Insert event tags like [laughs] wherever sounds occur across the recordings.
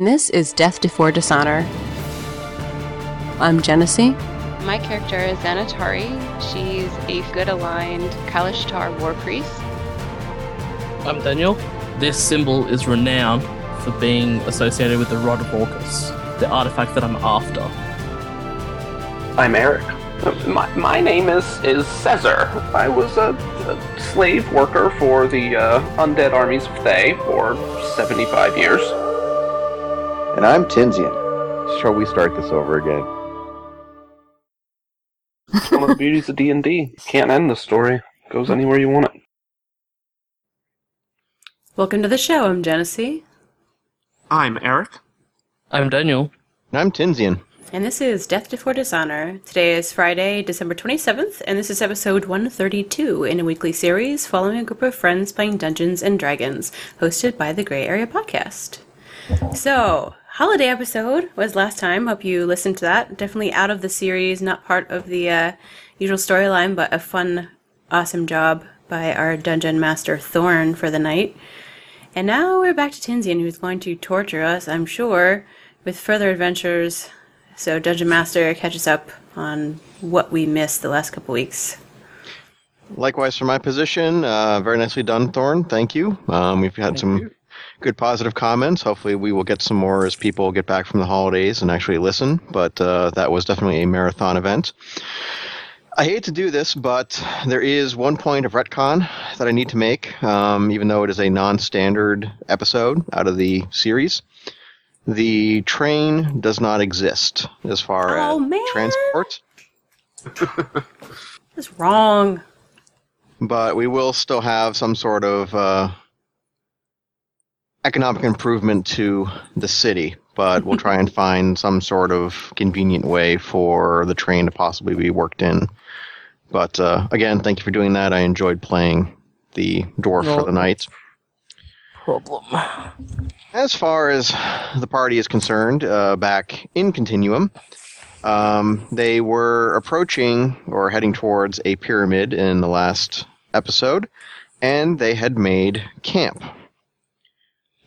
This is Death Before Dishonor. I'm Genesee. My character is Xanatari. She's a good aligned Kalashtar war priest. I'm Daniel. This symbol is renowned for being associated with the Rod of Orcus, the artifact that I'm after. I'm Eric. My, my name is is Caesar. I was a, a slave worker for the uh, undead armies of Thay for 75 years. And I'm Tinsian. Shall we start this over again? It's one of the beauties of D&D. Can't end the story. Goes anywhere you want it. Welcome to the show. I'm Genesee. I'm Eric. I'm Daniel. And I'm Tinsian. And this is Death Before Dishonor. Today is Friday, December 27th, and this is episode 132 in a weekly series following a group of friends playing Dungeons and Dragons, hosted by the Gray Area Podcast. So, holiday episode was last time. Hope you listened to that. Definitely out of the series, not part of the uh, usual storyline, but a fun, awesome job by our dungeon master Thorn for the night. And now we're back to Tinsian, who's going to torture us, I'm sure, with further adventures. So Dungeon Master catches up on what we missed the last couple weeks. Likewise, for my position, uh, very nicely done, Thorn. Thank you. Um, we've had some good positive comments. Hopefully, we will get some more as people get back from the holidays and actually listen. But uh, that was definitely a marathon event. I hate to do this, but there is one point of retcon that I need to make, um, even though it is a non standard episode out of the series. The train does not exist as far Oh, as man. transport, [laughs] That's wrong. but we will still have some sort of uh, economic improvement to the city. But we'll try and [laughs] find some sort of convenient way for the train to possibly be worked in. But uh, again, thank you for doing that. I enjoyed playing the dwarf for the night. Problem. As far as the party is concerned, uh, back in Continuum, um, they were approaching or heading towards a pyramid in the last episode, and they had made camp.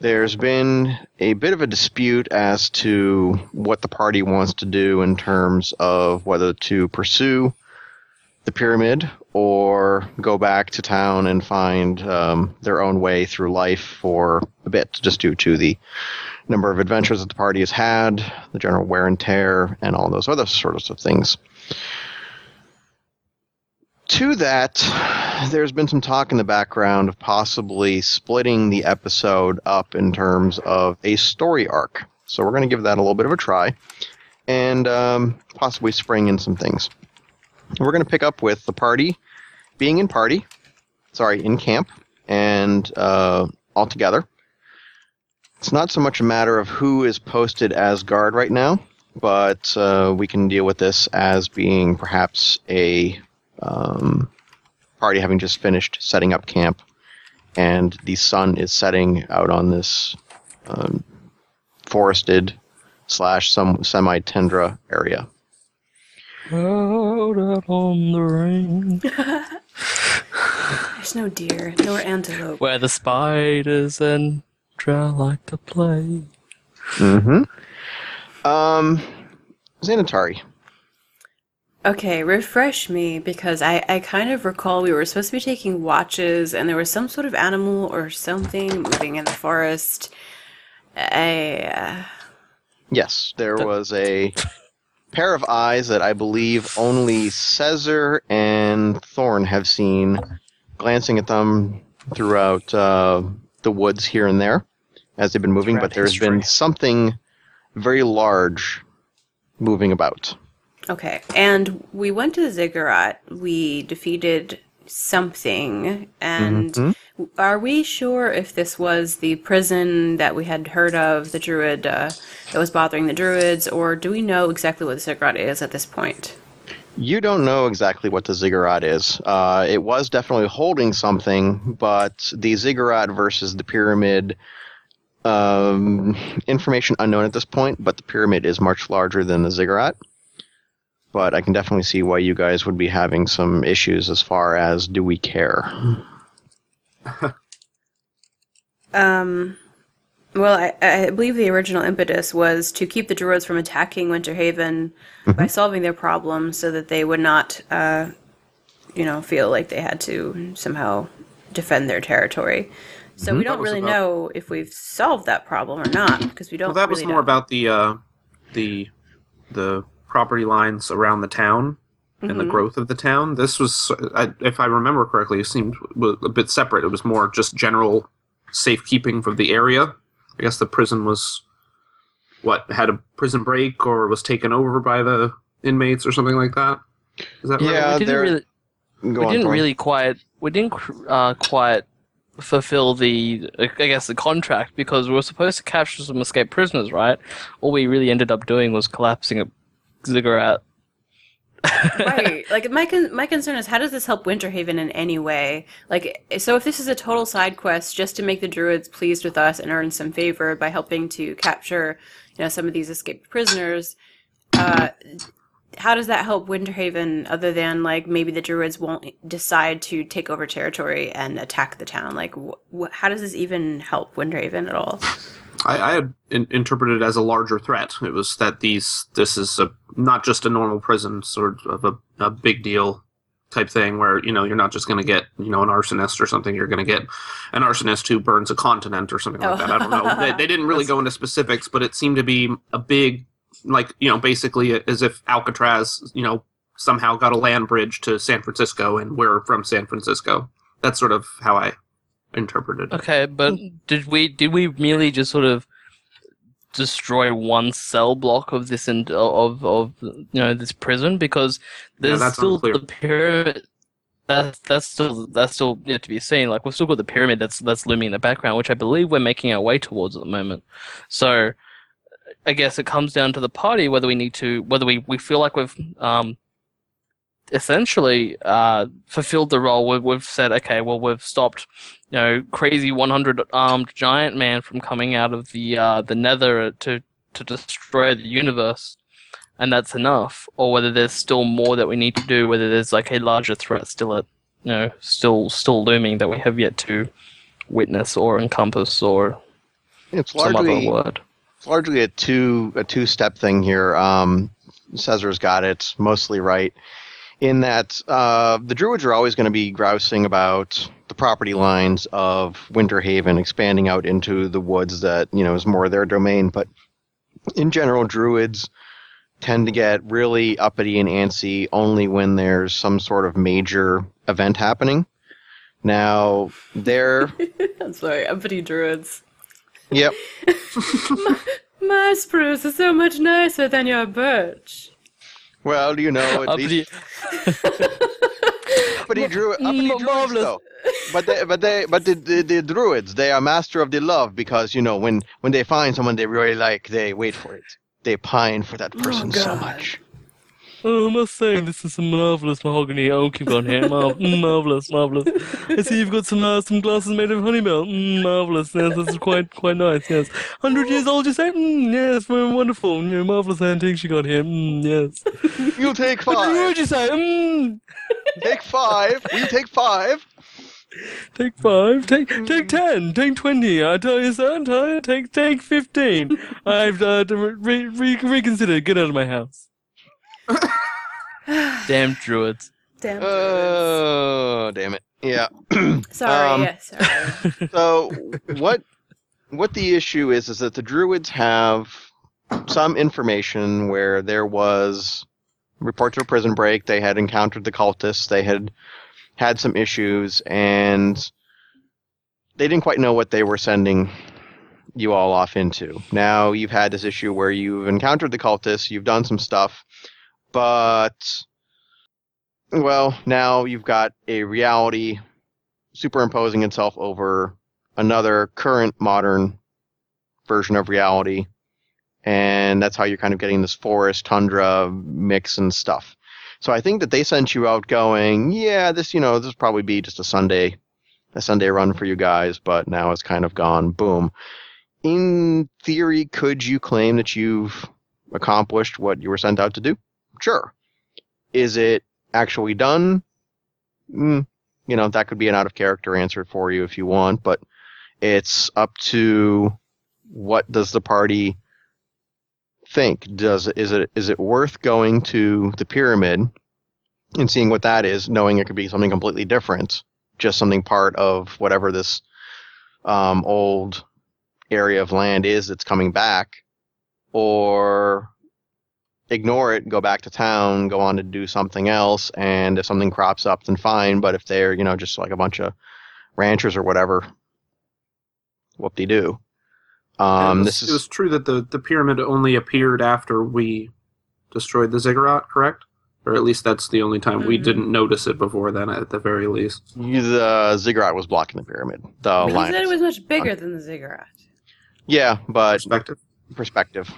There's been a bit of a dispute as to what the party wants to do in terms of whether to pursue the pyramid or go back to town and find um, their own way through life for a bit, just due to the number of adventures that the party has had, the general wear and tear, and all those other sorts of things. To that, there's been some talk in the background of possibly splitting the episode up in terms of a story arc. So we're going to give that a little bit of a try and um, possibly spring in some things. We're going to pick up with the party being in party, sorry, in camp, and uh, all together. It's not so much a matter of who is posted as guard right now, but uh, we can deal with this as being perhaps a um, party having just finished setting up camp, and the sun is setting out on this um, forested slash some semi tundra area. Out, out on the range, [laughs] [laughs] There's no deer, nor antelope. where the spiders and drow like to play. Mm-hmm. Um, Xanatari. Okay, refresh me because I, I kind of recall we were supposed to be taking watches and there was some sort of animal or something moving in the forest. I, uh, Yes, there was a pair of eyes that I believe only Caesar and Thorn have seen, glancing at them throughout uh, the woods here and there as they've been moving. Throughout But there's been something very large moving about. Okay. And we went to the ziggurat. We defeated something. And Mhm. are we sure if this was the prison that we had heard of, the druid uh, that was bothering the druids, or do we know exactly what the ziggurat is at this point? You don't know exactly what the ziggurat is. Uh, it was definitely holding something, but the ziggurat versus the pyramid, um, information unknown at this point. But the pyramid is much larger than the ziggurat. But I can definitely see why you guys would be having some issues as far as do we care? [laughs] Um, Well, I, I believe the original impetus was to keep the druids from attacking Winterhaven by solving their problems so that they would not, uh, you know, feel like they had to somehow defend their territory. So we don't really about- know if we've solved that problem or not because we don't. Well, that was more know. about the uh, the the property lines around the town and the Mhm. growth of the town. This was, I, if I remember correctly, it seemed a bit separate. It was more just general safekeeping for the area. I guess the prison was what had a prison break or was taken over by the inmates or something like that. Is that Yeah, right? we didn't there- really, Go we on, didn't really quite, we didn't uh, quite fulfill the, I guess, the contract because we were supposed to capture some escaped prisoners, right? All we really ended up doing was collapsing a ziggurat. right. [laughs] Like my con- my concern is how does this help Winterhaven in any way? Like so if this is a total side quest just to make the druids pleased with us and earn some favor by helping to capture, you know, some of these escaped prisoners, uh how does that help Winterhaven other than like maybe the druids won't decide to take over territory and attack the town? Like wh- how does this even help Winterhaven at all? I, I had in, interpreted it as a larger threat. It was that these this is a not just a normal prison, sort of a, a big deal type thing where you know you're not just going to get you know an arsonist or something. You're going to get an arsonist who burns a continent or something like Oh. that. I don't know. They, they didn't really [laughs] go into specifics, but it seemed to be a big like you know basically as if Alcatraz you know somehow got a land bridge to San Francisco and we're from San Francisco. That's sort of how I interpreted. Okay, but did we did we merely just sort of destroy one cell block of this and of of you know this prison because there's that's still unclear. the pyramid. That's that's still that's still yet to be seen. Like we've still got the pyramid that's that's looming in the background, which I believe we're making our way towards at the moment. So, I guess it comes down to the party whether we need to whether we, we feel like we've um essentially uh fulfilled the role. We've, we've said okay, well we've stopped you know, crazy 100 armed giant man from coming out of the uh, the nether to to destroy the universe, and that's enough, or whether there's still more that we need to do, whether there's like a larger threat still at you know still still looming that we have yet to witness or encompass or It's some largely other word. it's largely a two a two step thing here. Um, Cesar's got it mostly right in that uh, the Druids are always going to be grousing about the property lines of Winterhaven expanding out into the woods that you know is more their domain. But in general, Druids tend to get really uppity and antsy only when there's some sort of major event happening. Now, they're [laughs] I'm sorry, uppity druids. yep. [laughs] My spruce is so much nicer than your birch. Well, you know, at least uppity druid, uppity druids marvelous. though. But they, but they, but the, the the druids, they are master of the love because you know when when they find someone they really like, they wait for it. They pine for that oh, person so God. much. Oh, I must say, this is some marvelous mahogany oak you've got here. Mar- mm, [laughs] marvelous, marvelous. I see you've got some uh, some glasses made of honeymell. Mm, marvelous. Yes, this is quite quite nice. Yes, hundred years old, you say? Mm, yes, very wonderful. You know, marvelous antiques you got here. Mm, yes. You take What five. would you say? Mm, take five. Will you take five? take five. Take take ten. Take twenty. I tell you, son. Tell you, take take fifteen. I've uh, to re- re- reconsider. Get out of my house. [laughs] [sighs] Damn druids. Damn. druids. Oh, damn it. Yeah. [clears throat] sorry, um, yeah, sorry. [laughs] So what what the issue is is that the druids have some information where there was reports of a prison break. They had encountered the cultists. They had had some issues, and they didn't quite know what they were sending you all off into. Now you've had this issue where you've encountered the cultists. You've done some stuff, but well, now you've got a reality superimposing itself over another current modern version of reality. And that's how you're kind of getting this forest tundra mix and stuff. So I think that they sent you out going, yeah, this, you know, this probably be just a Sunday, a Sunday run for you guys, but now it's kind of gone. Boom. In theory, could you claim that you've accomplished what you were sent out to do? Sure. Is it actually done? Mm, you know, that could be an out of character answer for you if you want, but it's up to what does the party think? Does is it is it worth going to the pyramid and seeing what that is, knowing it could be something completely different, just something part of whatever this um, old area of land is that's coming back, or ignore it, go back to town, go on to do something else, and if something crops up, then fine. But if they're you know just like a bunch of ranchers or whatever, whoop de doo. Um, it was, this it was is true that the, the pyramid only appeared after we destroyed the ziggurat, correct? Or at least that's the only time we Mhm. didn't notice it before then, at the very least. the ziggurat was blocking the pyramid. The he line. said it was much bigger than the ziggurat. yeah, but Perspective. perspective.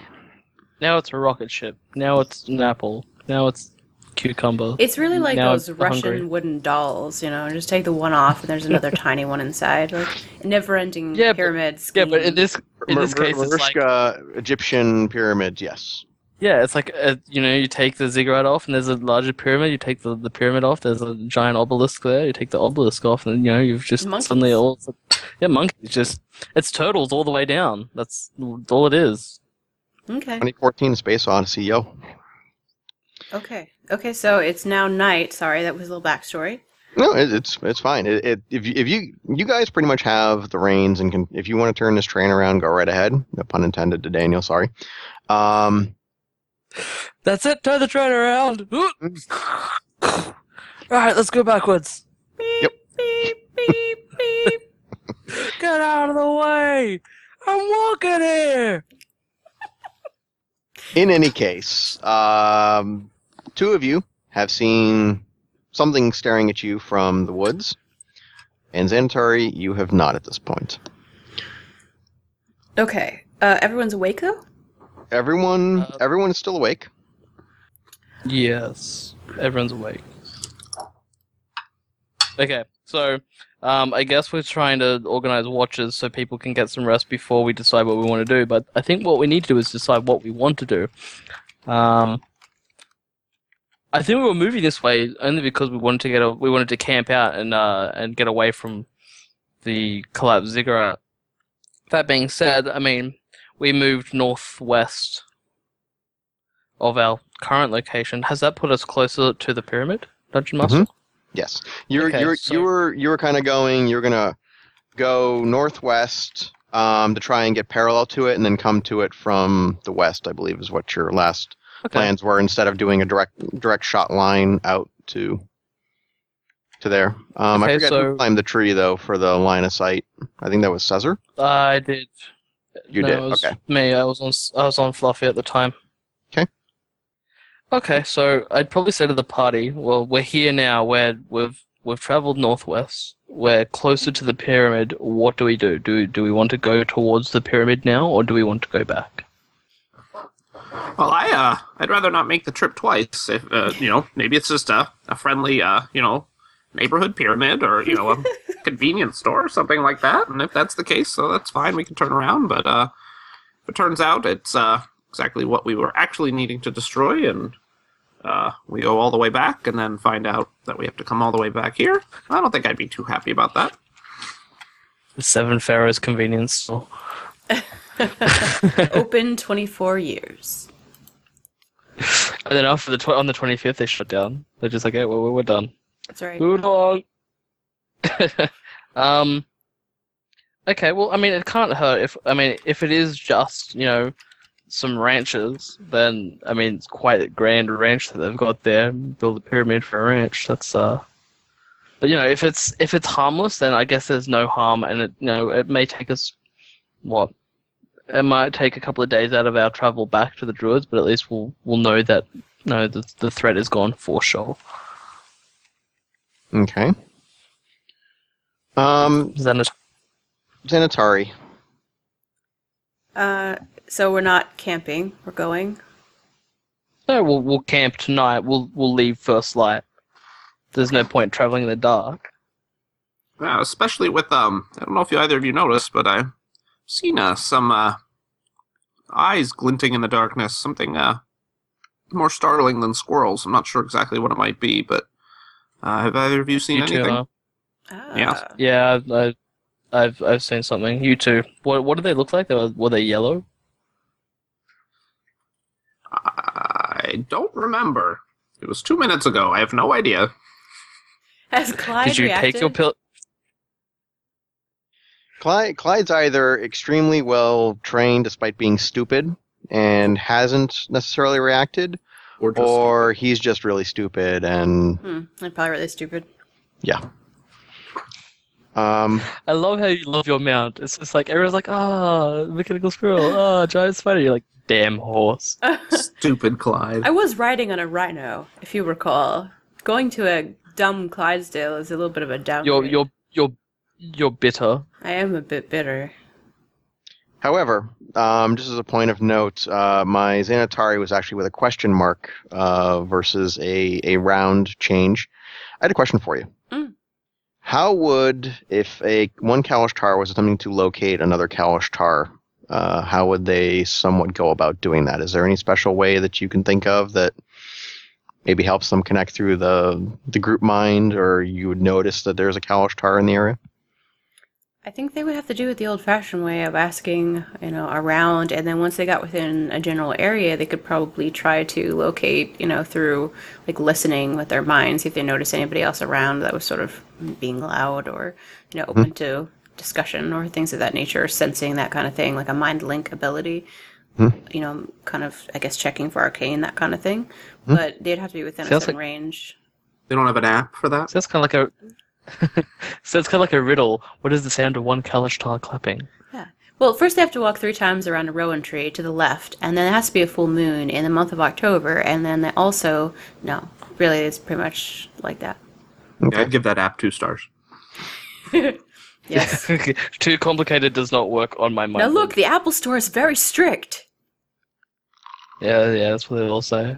Now it's a rocket ship. Now it's an apple. Now it's cucumber. It's really like Now those Russian hungry. wooden dolls, you know. Just take the one off, and there's [laughs] another tiny one inside, like never-ending Yeah, but- pyramid yeah, but in this in Mar- this case, it's like Marushka Egyptian pyramids, yes. yeah, it's like uh you know you take the ziggurat off and there's a larger pyramid. You take the, the pyramid off. There's a giant obelisk there. You take the obelisk off, and you know you've just Monkeys. suddenly all [laughs] yeah monkeys. Just it's turtles all the way down. That's all it is. Okay, 2014 Space Odyssey, yo. okay, okay. So it's now night. Sorry, that was a little backstory. No, it, it's it's fine. It, it if you, if you you guys pretty much have the reins and can if you want to turn this train around, go right ahead. No pun intended to Daniel. Sorry. Um, That's it. Turn the train around. all right, let's go backwards. Beep, beep, beep, beep. [laughs] Get out of the way. I'm walking here. In any case, um, two of you have seen something staring at you from the woods, and Xanatari, you have not at this point. Okay, uh, everyone's awake though. Everyone, Uh, everyone is still awake. Yes, everyone's awake. Okay, so um, I guess we're trying to organize watches so people can get some rest before we decide what we want to do. But I think what we need to do is decide what we want to do. Um, I think we were moving this way only because we wanted to get a, we wanted to camp out and uh, and get away from the collapsed ziggurat. That being said, I mean we moved northwest of our current location. Has that put us closer to the pyramid, Dungeon Master? Mhm. Yes, you're Okay, you're so- you were you were kind of going. You're gonna go northwest um, to try and get parallel to it, and then come to it from the west. I believe is what your last Okay. plans were. Instead of doing a direct direct shot line out to to there. Um, I Okay, forget so- who climbed the tree though for the line of sight. I think that was Caesar. I did. You No, did, it was okay. Me, I was on. I was on Fluffy at the time. Okay. So I'd probably say to the party, well, we're here now. Where we've we've traveled northwest. We're closer to the pyramid. What do we do? Do do we want to go towards the pyramid now, or do we want to go back? Well, I uh, I'd rather not make the trip twice. If uh, you know, maybe it's just a, a friendly uh, you know, neighborhood pyramid or you know, a [laughs] convenience store or something like that. And if that's the case, so that's fine. We can turn around. But uh, if it turns out it's uh, exactly what we were actually needing to destroy, and uh, we go all the way back, and then find out that we have to come all the way back here, I don't think I'd be too happy about that. The Seven Pharaohs convenience store. [laughs] Open 24 years. And then after the tw- on the twenty fifth, they shut down. They're just like, "Okay, well, we're done." That's right. Move on. [laughs] um. Okay, well, I mean, it can't hurt if I mean, if it is just you know some ranches, then I mean, it's quite a grand ranch that they've got there. Build a pyramid for a ranch. That's uh. But you know, if it's if it's harmless, then I guess there's no harm, and it you know it may take us what it might take a couple of days out of our travel back to the druids, but at least we'll we'll know that no the the threat is gone for sure. Okay. Um, Then it's Xanatari. Uh, so we're not camping. We're going. No, we'll we'll camp tonight. We'll we'll leave first light. There's no point traveling in the dark. Yeah, especially with um, I don't know if you, either of you noticed, but I've seen uh, some uh, eyes glinting in the darkness. Something uh, more startling than squirrels. I'm not sure exactly what it might be, but uh, have either of you seen You too, anything? huh? Ah. Yeah. Yeah, I, I've I've seen something. You too. What what do they look like? They were, were they yellow? I don't remember. It was two minutes ago. I have no idea. Has Clyde Did you reacted? take your pill? Clyde, Clyde's either extremely well trained despite being stupid and hasn't necessarily reacted, Or just or he's just really stupid and Hmm, I'm probably really stupid. Um, I love how you love your mount. It's just like everyone's like, ah, mechanical squirrel, ah, giant spider. You're like, damn horse. [laughs] stupid Clyde. I was riding on a rhino, if you recall. Going to a dumb Clydesdale is a little bit of a downgrade. You're you're you're you're bitter. I am a bit bitter. However, um, just as a point of note, uh, my Xanatari was actually with a question mark uh, versus a, a round change. I had a question for you. Mm. How would, if a one Kalashtar was attempting to locate another Kalashtar, uh, how would they somewhat go about doing that? Is there any special way that you can think of that maybe helps them connect through the the group mind, or you would notice that there's a Kalashtar in the area? I think they would have to do it the old fashioned way of asking, you know, around, and then once they got within a general area, they could probably try to locate, you know, through like listening with their minds, see if they notice anybody else around that was sort of being loud or, you know, mm-hmm. open to discussion or things of that nature, or sensing that kind of thing, like a mind link ability. Mm-hmm. You know, kind of, I guess, checking for arcane, that kind of thing. Mm-hmm. But they'd have to be within a certain like- range. They don't have an app for that. So that's kind of like a. [laughs] so it's kind of like a riddle. What is the sound of one Kalashtar clapping? Well, first they have to walk three times around a rowan tree to the left, and then it has to be a full moon in the month of October, and then they also no, really, it's pretty much like that. Yeah, I'd give that app two stars. [laughs] Yes. [laughs] Too complicated does not work on my mind. now look, the Apple Store is very strict. Yeah, yeah, that's what they all say.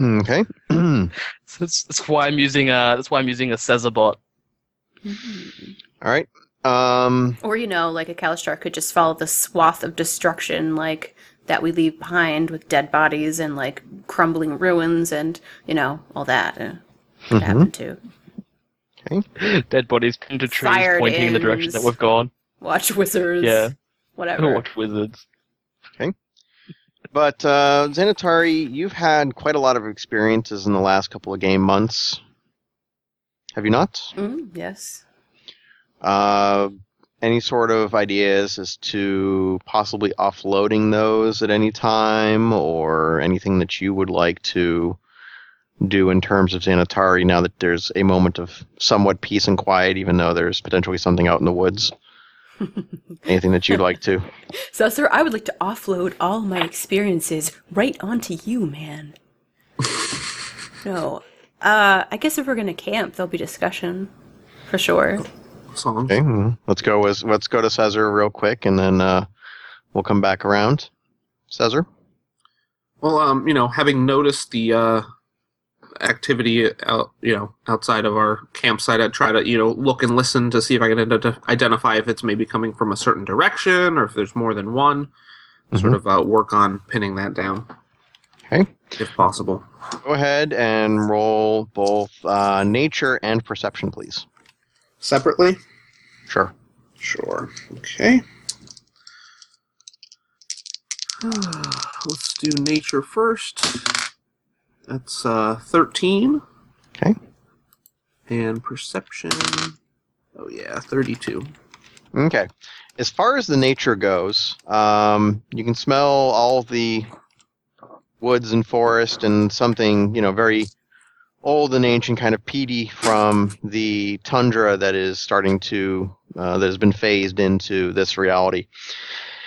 Okay. [clears throat] So that's, that's why I'm using a. That's why I'm using a Cesarbot. All right. Um, Or you know, like a Kalashtar could just follow the swath of destruction, like that we leave behind with dead bodies and like crumbling ruins and you know all that. Uh, could mhm. happen too. [gasps] Dead bodies pinned to trees, Fire pointing in the direction that we've gone. Watch wizards. Yeah. Whatever. [laughs] Watch wizards. But uh, Xanatari, you've had quite a lot of experiences in the last couple of game months. Have you not? Mm, yes. Uh, any sort of ideas as to possibly offloading those at any time, or anything that you would like to do in terms of Xanatari now that there's a moment of somewhat peace and quiet, even though there's potentially something out in the woods? Anything that you'd like to? [laughs] So, sir, I would like to offload all my experiences right onto you, man. [laughs] no. Uh, I guess if we're gonna camp, there'll be discussion. For sure. Songs. Okay, let's go with let's go to Cesar real quick, and then uh, we'll come back around. Cesar. Well, um, you know, having noticed the uh, activity out, you know, outside of our campsite, I'd try to, you know, look and listen to see if I can ident- identify if it's maybe coming from a certain direction or if there's more than one. Sort of uh, work on pinning that down. Okay. If possible. Go ahead and roll both uh, nature and perception, please. Separately? Sure. Sure. Okay. [sighs] Let's do nature first. That's uh, 13. Okay. And perception. Oh, yeah, 32. Okay. As far as the nature goes, um, you can smell all the woods and forest and something, you know, very old and ancient, kind of peaty from the tundra that is starting to, uh, that has been phased into this reality.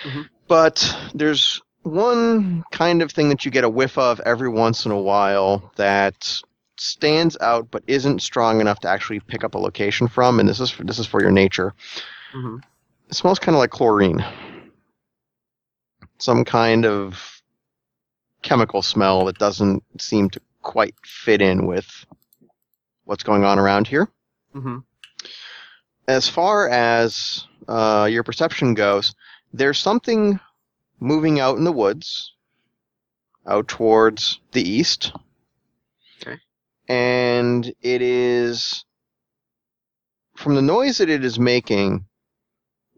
Mhm. But there's one kind of thing that you get a whiff of every once in a while that stands out but isn't strong enough to actually pick up a location from, and this is for, this is for your nature. hmm It smells kind of like chlorine. Some kind of chemical smell that doesn't seem to quite fit in with what's going on around here. hmm As far as uh, your perception goes, there's something moving out in the woods, out towards the east. Okay. And it is from the noise that it is making,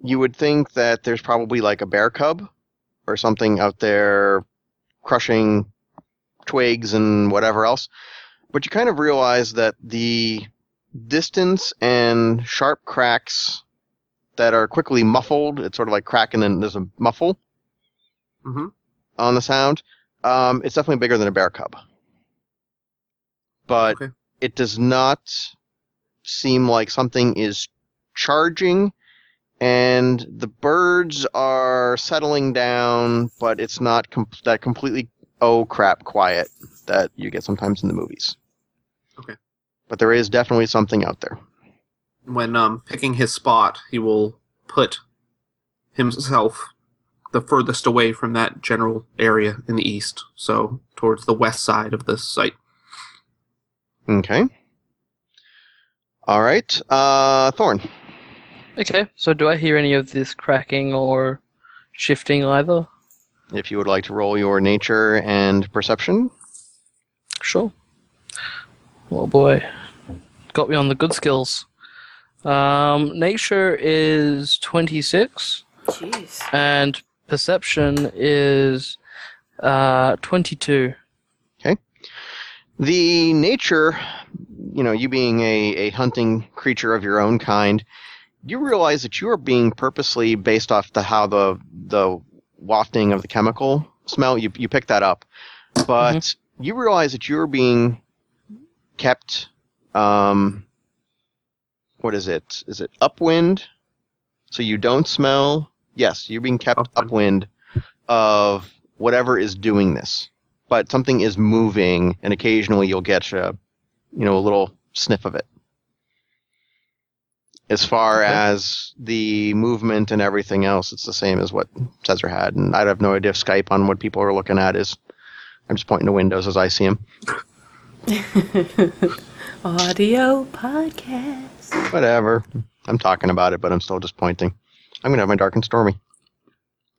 you would think that there's probably like a bear cub or something out there crushing twigs and whatever else. But you kind of realize that the distance and sharp cracks that are quickly muffled, it's sort of like cracking and then there's a muffle hmm on the sound. Um, it's definitely bigger than a bear cub. But Okay. it does not seem like something is charging and the birds are settling down, but it's not com- that completely oh crap quiet that you get sometimes in the movies. Okay. But there is definitely something out there. When um, picking his spot, he will put himself the furthest away from that general area in the east, so towards the west side of this site. Okay. All right. Uh, Thorn. Okay, so do I hear any of this cracking or shifting either? If you would like to roll your nature and perception. Sure. Oh boy. Got me on the good skills. Um, nature is 26, Jeez. and perception is uh, 22. The nature, you know, you being a, a hunting creature of your own kind, you realize that you are being purposely based off the how the the wafting of the chemical smell. You you pick that up, but you realize that you're being kept. Um, what is it? Is it upwind? So you don't smell. Yes, you're being kept Upwind. upwind of whatever is doing this but something is moving, and occasionally you'll get a, you know, a little sniff of it. As far Okay. as the movement and everything else, it's the same as what Cesar had, and I have no idea if Skype on what people are looking at is. I'm just pointing to windows as I see them. [laughs] Audio podcast. Whatever. I'm talking about it, but I'm still just pointing. I'm gonna have my dark and stormy.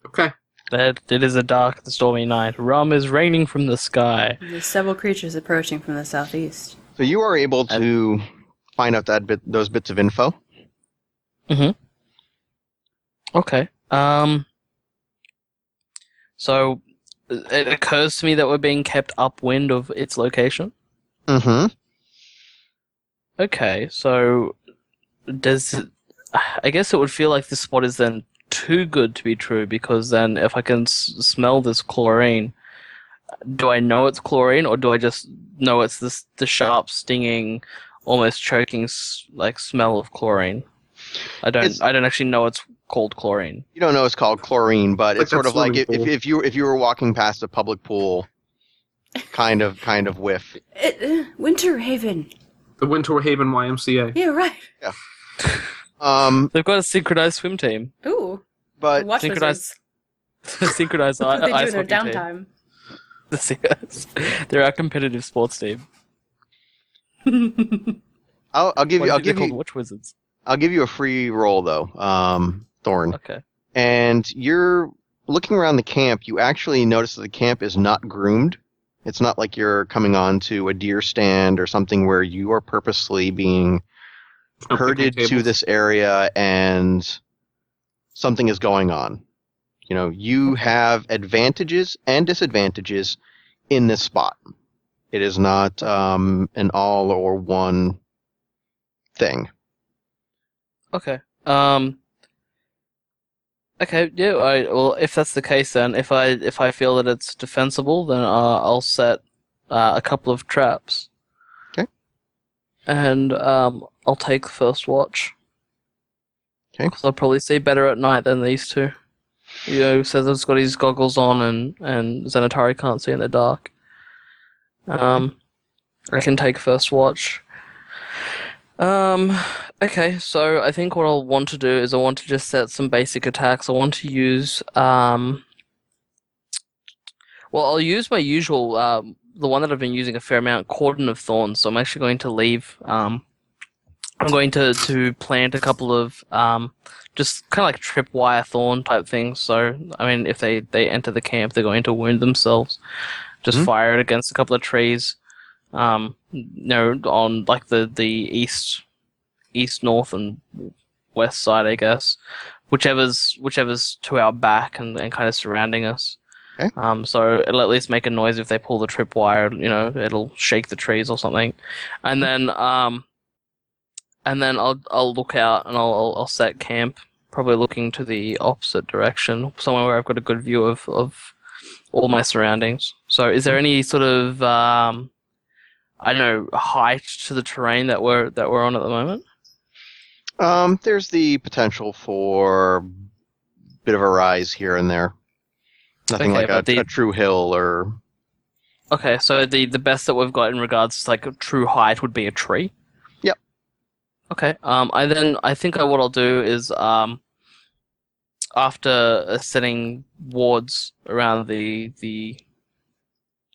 Okay. That it is a dark and stormy night. Rum is raining from the sky. There's several creatures approaching from the southeast. So you are able to find out that bit, those bits of info. Mm-hmm. Okay. Um. So it occurs to me that we're being kept upwind of its location. Mm-hmm. Okay, so does I guess it would feel like this spot is then too good to be true because then if I can s- smell this chlorine, do I know it's chlorine or do I just know it's this the sharp, stinging, almost choking s- like smell of chlorine? I don't. It's- I don't actually know it's called chlorine. You don't know it's called chlorine, but Like it's sort of like if, if, you if you were walking past a public pool, kind of kind of whiff. It, uh, Winterhaven. The Winterhaven YMCA. Yeah, right. [laughs] Um, They've got a synchronized swim team, Ooh. but Watch synchronized- wizards. [laughs] synchronized That's [laughs] what they do ice in their hockey team. downtime. [laughs] The Singers. They're our competitive sports team. I'll, I'll give you I'll they give you Watch Wizards. I'll give you a free roll though, um, Thorn. Okay. And you're looking around the camp. You actually notice that the camp is not groomed. It's not like you're coming on to a deer stand or something where you are purposely being No herded to this area and something is going on. You know, you have advantages and disadvantages in this spot. It is not um, an all or one thing. Okay. Um. Okay. Yeah. I well, if that's the case, then if I if I feel that it's defensible, then uh, I'll set uh, a couple of traps. Okay. And um, I'll take the first watch. Okay. Because I'll probably see better at night than these two. You know, Cesar's got his goggles on, and and Xanatari can't see in the dark. Um, I can take first watch. Um, okay, so I think what I'll want to do is I want to just set some basic attacks. I want to use, um, well, I'll use my usual, um, the one that I've been using a fair amount, Cordon of Thorns. So I'm actually going to leave, um, I'm going to, to plant a couple of, um, just kind of like tripwire thorn type things. So, I mean, if they, they enter the camp, they're going to wound themselves. Just Mhm. fire it against a couple of trees um, you know, on like the the east east, north, and west side, I guess. Whichever's whichever's to our back and, and kind of surrounding us. Okay. Um, so it'll at least make a noise if they pull the tripwire. You know, it'll shake the trees or something, and then um, and then I'll I'll look out and I'll I'll, I'll set camp, probably looking to the opposite direction, somewhere where I've got a good view of of all my surroundings. So, is there any sort of um, I don't know height to the terrain that we're that we're on at the moment? Um, there's the potential for a bit of a rise here and there. Nothing Okay, like a, the- a true hill or Okay, so the the best that we've got in regards to like a true height would be a tree. Okay. Um. I then I think I, what I'll do is um. After setting wards around the the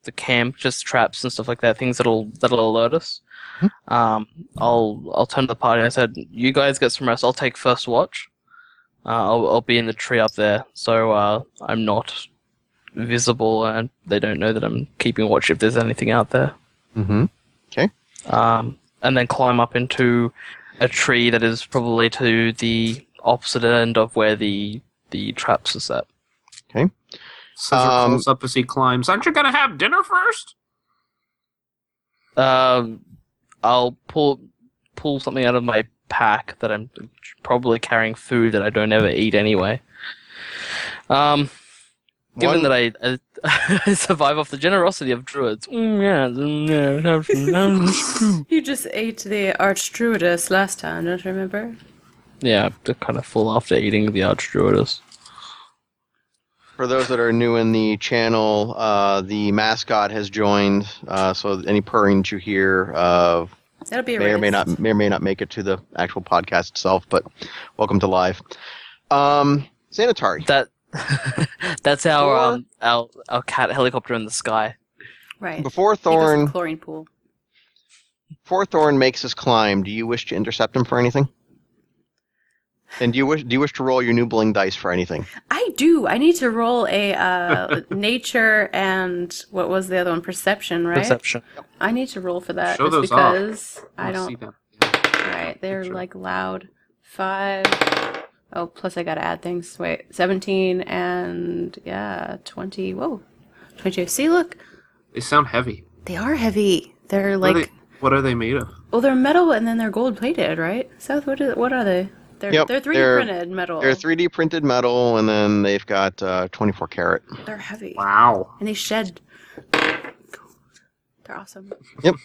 the camp, just traps and stuff like that, things that'll that'll alert us. Um. I'll I'll turn to the party. and I said, "You guys get some rest. I'll take first watch. Uh, I'll I'll be in the tree up there, so uh, I'm not visible and they don't know that I'm keeping watch if there's anything out there. mm-hmm. Okay. Um, and then climb up into a tree that is probably to the opposite end of where the the traps are set. Caesar Um, calls up as he climbs. Aren't you gonna have dinner first? Um, I'll pull pull something out of my pack that I'm probably carrying food that I don't ever eat anyway. Um, given One- that I, I, [laughs] I survive off the generosity of druids, mm, yeah, mm, yeah, have some- have some- You just ate the Archdruidess last time, don't you remember? yeah, they're kind of full after eating the archdruidess. For those that are new in the channel, uh, the mascot has joined. Uh, so any purring that you hear uh, That'll be a may or may not may or may not make it to the actual podcast itself. But welcome to live. Um, Xanatari. That [laughs] that's our Or- um our our cat helicopter in the sky. Right. Before He goes to the Thorn, chlorine pool. before Thorn makes his climb, do you wish to intercept him for anything? And do you wish do you wish to roll your new bling dice for anything? I do. I need to roll a uh, [laughs] nature and what was the other one? Perception, right? Perception. I need to roll for that Show just those off. because I wanna see don't. them. Right, they're Sure. like loud. Five. Oh, plus I gotta add things. Wait, seventeen and yeah, twenty. Whoa, twenty-two. See, look, They sound heavy. they are heavy. They're What, like, are they, what are they made of? well, they're metal and then they're gold plated, right? South, what is, what are they? They're Yep, they're 3D they're- printed metal. They're 3D printed metal, and then they've got uh, 24 karat. They're heavy Wow. and they shed. They're awesome. Yep. [laughs]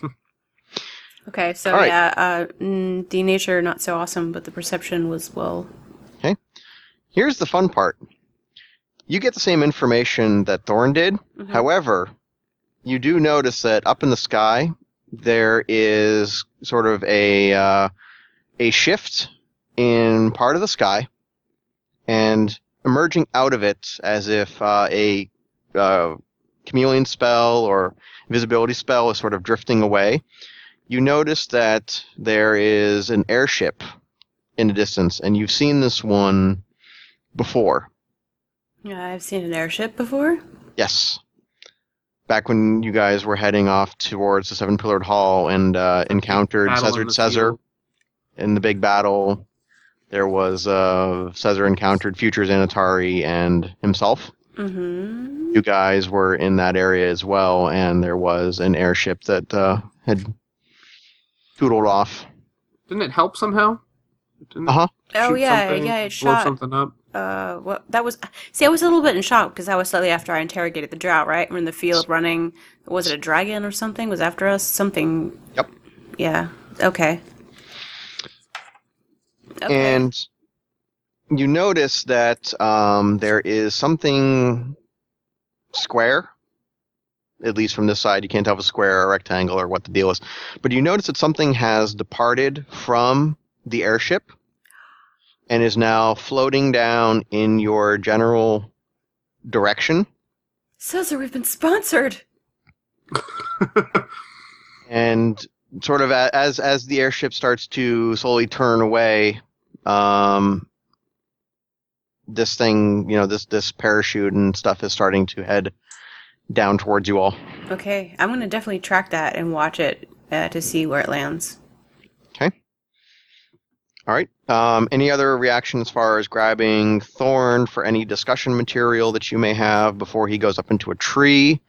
Okay, so All right. yeah, uh, mm, the nature not so awesome, but the perception was well. Here's the fun part. You get the same information that Thorn did. Mhm. However, you do notice that up in the sky there is sort of a uh, a shift in part of the sky, and emerging out of it as if uh, a uh, chameleon spell or visibility spell is sort of drifting away. You notice that there is an airship in the distance, and you've seen this one before. Yeah, I've seen an airship before. Yes. Back when you guys were heading off towards the Seven Pillared Hall and uh, encountered Battle Caesar in the Caesar field. in the big battle, there was uh, Caesar encountered future Xanatari and himself. Mm-hmm. You guys were in that area as well, and there was an airship that uh, had tootled off. Didn't it help somehow? Uh-huh. Oh yeah, something, yeah, it blow shot. something up. Uh, what that was? See, I was a little bit in shock because that was slightly after I interrogated the drought. Right, we're in the field running. Was it a dragon or something? Was after us something? Yep. Yeah. Okay. Okay. And you notice that um, there is something square. At least from this side, you can't tell if it's square or rectangle or what the deal is. But you notice that something has departed from the airship and is now floating down in your general direction. Caesar, we've been sponsored. [laughs] and sort of as as the airship starts to slowly turn away um this thing you know this this parachute and stuff is starting to head down towards you all Okay, I'm gonna definitely track that and watch it uh, to see where it lands. All right. Um, any other reaction as far as grabbing Thorn for any discussion material that you may have before he goes up into a tree?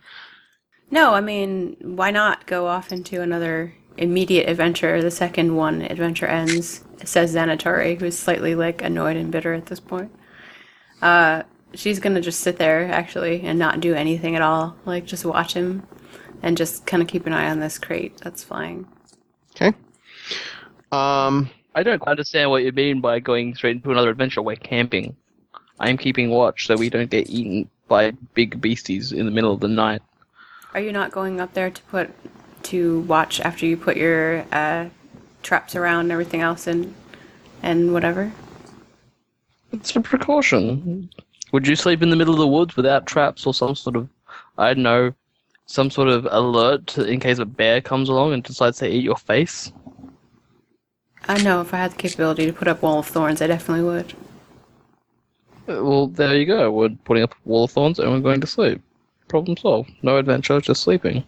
No, I mean, why not go off into another immediate adventure? The second one adventure ends, says Xanatari, who's slightly like annoyed and bitter at this point. Uh, she's gonna just sit there actually and not do anything at all, like just watch him and just kind of keep an eye on this crate that's flying. Okay. Um, I don't understand what you mean by going straight into another adventure. We're camping. I'm keeping watch so we don't get eaten by big beasties in the middle of the night. Are you not going up there to put to watch after you put your uh, traps around and everything else and and whatever? It's a precaution. Would you sleep in the middle of the woods without traps or some sort of, I don't know, some sort of alert in case a bear comes along and decides to eat your face? I know if I had the capability to put up wall of thorns, I definitely would. Well, there you go. We're putting up wall of thorns and we're going to sleep. Problem solved. No adventure, just sleeping.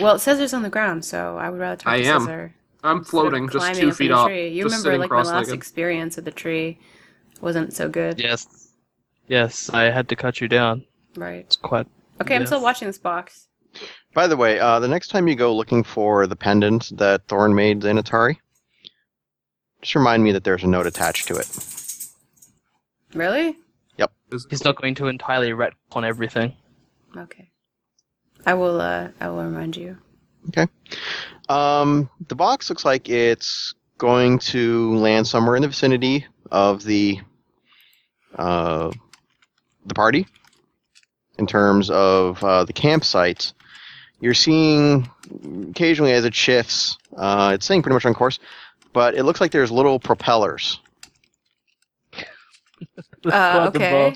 Well, it says it's on the ground, so I would rather talk I to am. Caesar. I'm sort of floating just climbing two up in feet the up. Tree. You just remember, like my last experience with the tree wasn't so good, Yes. Yes, I had to cut you down. right? It's quite. Okay, I'm still watching this box. by the way, uh, the next time you go looking for the pendant that Thorn made Xanatari, just remind me that there's a note attached to it. Really? Yep. He's not going to entirely retcon everything. Okay. I will. Uh, I will remind you. Okay. Um, the box looks like it's going to land somewhere in the vicinity of the uh, the party. In terms of uh, the campsite, you're seeing occasionally as it shifts, uh, it's staying pretty much on course, but it looks like there's little propellers, [laughs] Uh, okay.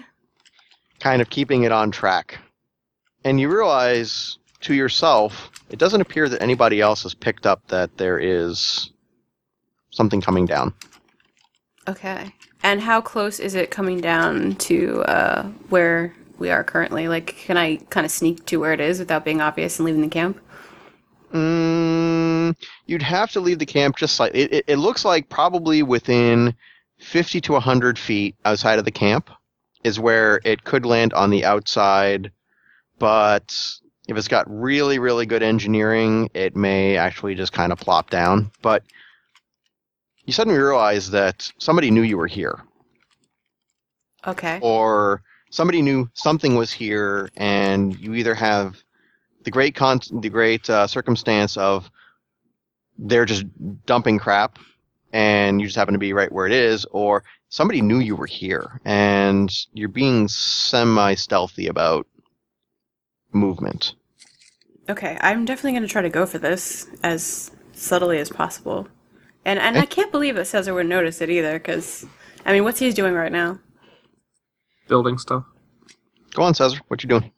kind of keeping it on track. And you realize to yourself, it doesn't appear that anybody else has picked up that there is something coming down. Okay. And how close is it coming down to uh, where we are currently? Like, can I kind of sneak to where it is without being obvious and leaving the camp? Mm, you'd have to leave the camp just slightly. It, it, it looks like probably within 50 to 100 feet outside of the camp is where it could land on the outside. But if it's got really, really good engineering, it may actually just kind of plop down. But you suddenly realize that somebody knew you were here, Okay. or somebody knew something was here, and you either have the great con- the great uh, circumstance of they're just dumping crap, and you just happen to be right where it is, or somebody knew you were here, and you're being semi stealthy about movement. Okay. I'm definitely going to try to go for this as subtly as possible. And and I can't believe that Caesar would notice it either, because I mean, what's he doing right now? building stuff. Go on, Cesar. What you doing?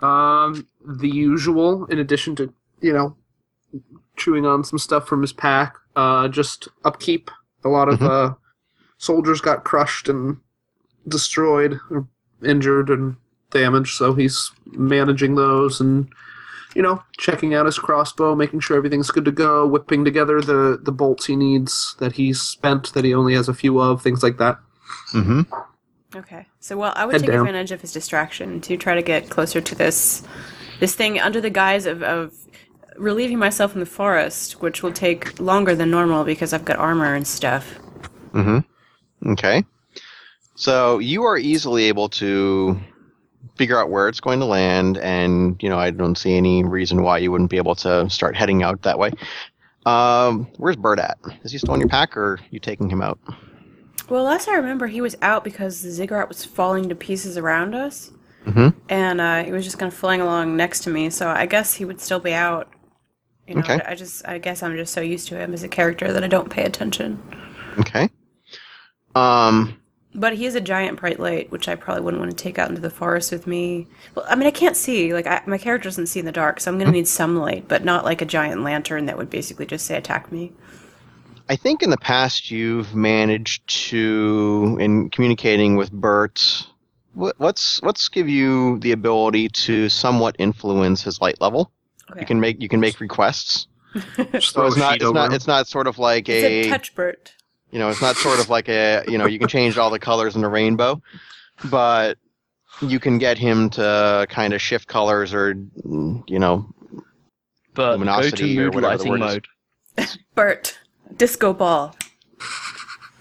Um, the usual. In addition to you know, chewing on some stuff from his pack. Uh, just upkeep. A lot of uh, soldiers got crushed and destroyed, or injured and damaged. So he's managing those and you know checking out his crossbow, making sure everything's good to go, whipping together the the bolts he needs that he's spent that he only has a few of, things like that. Mm-hmm. Okay. So well, I would Head take down. advantage of his distraction to try to get closer to this this thing under the guise of, of relieving myself in the forest, which will take longer than normal because I've got armor and stuff. Mm-hmm. Okay. So you are easily able to figure out where it's going to land, and you know I don't see any reason why you wouldn't be able to start heading out that way. Um, where's Bird at? Is he still in your pack, or are you taking him out? Well, last I remember, he was out because the ziggurat was falling to pieces around us, Mm-hmm. and uh, he was just kind of flying along next to me. So I guess he would still be out. You know, Okay. I just, I guess I'm just so used to him as a character that I don't pay attention. Okay. Um. But he is a giant bright light, which I probably wouldn't want to take out into the forest with me. Well, I mean, I can't see. Like, I, my character doesn't see in the dark, so I'm going to need some light, but not like a giant lantern that would basically just say attack me. I think in the past you've managed to, in communicating with Bert, what, what's what's give you the ability to somewhat influence his light level. Okay. You can make you can make requests. [laughs] So it's not it's not it's not sort of like It's a a touch Bert. you know it's not sort of like a you know you can change all the colors in a rainbow, but you can get him to kind of shift colors or you know But go to Luminosity or mood whatever the lighting mode. [laughs] Bert. Disco ball.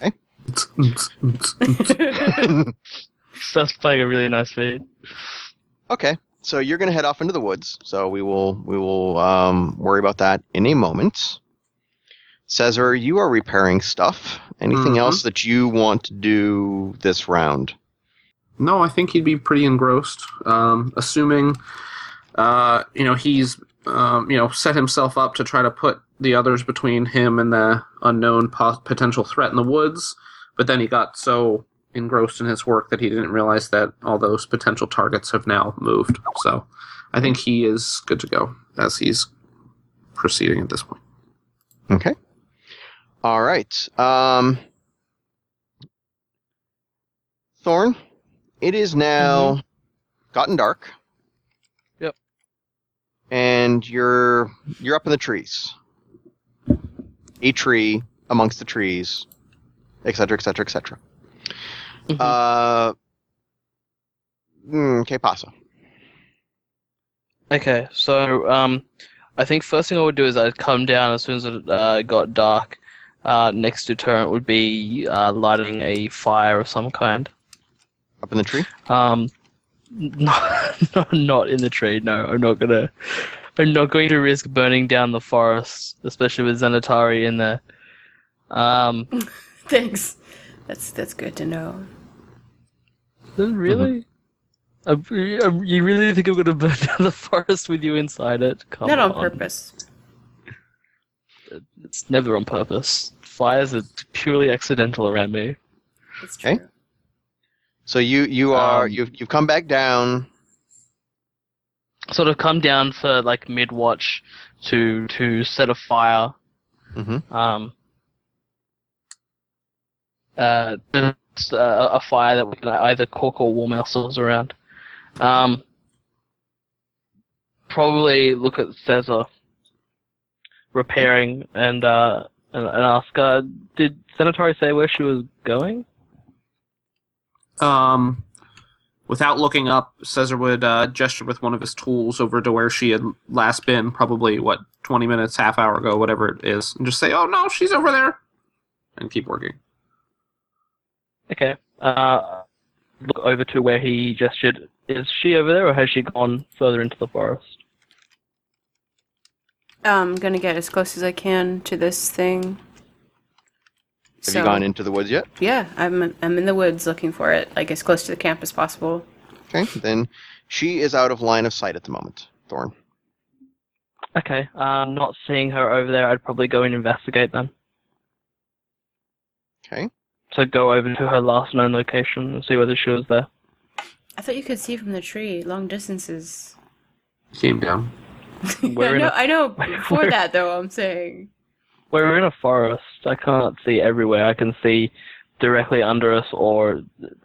[laughs] [laughs] That's playing a really nice beat. Okay, so you're gonna head off into the woods. So we will we will um, worry about that in a moment. Caesar, you are repairing stuff. Anything Mhm. else that you want to do this round? No, I think he'd be pretty engrossed. Um, assuming, uh, you know, he's, um, you know, set himself up to try to put the others between him and the unknown po- potential threat in the woods. But then he got so engrossed in his work that he didn't realize that all those potential targets have now moved. So I think he is good to go as he's proceeding at this point. Okay. All right. Um, Thorn, it is now gotten dark. Yep. And you're you're up in the trees. A tree amongst the trees, et cetera, et cetera, et cetera. Mhm. Uh, mm, que pasa? Okay, so um, I think first thing I would do is I'd come down as soon as it uh, got dark. Uh, next deterrent would be uh, lighting a fire of some kind. Up in the tree? Um, [laughs] not, not not in the tree. No, I'm not gonna. I'm not going to risk burning down the forest, especially with Xanatari in there. Um, [laughs] Thanks. That's that's good to know. Really? I, I- you really think I'm gonna [laughs] burn down the forest with you inside it? Come Not on on. purpose. It's never on purpose. Fires are purely accidental around me. It's true. Okay. So you you are Um, you've you've come back down. Sort of come down for like mid watch to to set a fire. Mhm. Um. Uh, it's uh, a fire that we can either cook or warm ourselves around. Um. Probably look at Caesar repairing and uh and, and ask uh did Xanatari say where she was going? Um, without looking up, Caesar would uh, gesture with one of his tools over to where she had last been, probably what twenty minutes, half hour ago, whatever it is, and just say, "Oh no, she's over there," and keep working. Okay. Uh, look over to where he gestured. Is she over there, or has she gone further into the forest? I'm gonna get as close as I can to this thing. Have you gone into the woods yet? Yeah, I'm I'm in the woods looking for it, like as close to the camp as possible. Okay, then she is out of line of sight at the moment. Thorn. Okay. Uh, not seeing her over there, I'd probably go and investigate then. Okay. So go over to her last known location and see whether she was there. I thought you could see from the tree long distances. Came down. We're I know. a- I know. [laughs] Before that, though, I'm saying. We're in a forest. I can't see everywhere. I can see directly under us, or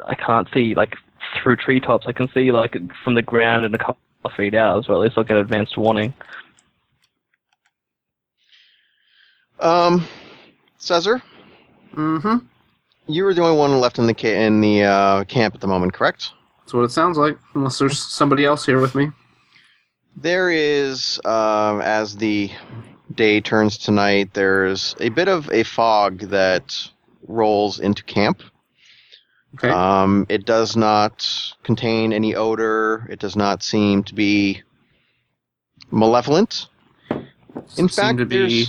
I can't see like through treetops. I can see like from the ground and a couple of feet out as well. At least I'll get advanced warning. Um, Caesar, Mm-hmm. You were the only one left in the ca- in the uh, camp at the moment, correct? That's what it sounds like. Unless there's somebody else here with me. There is, um, as the day turns to night, there's a bit of a fog that rolls into camp. Okay. Um, it does not contain any odor. It does not seem to be malevolent. in Seem fact, to be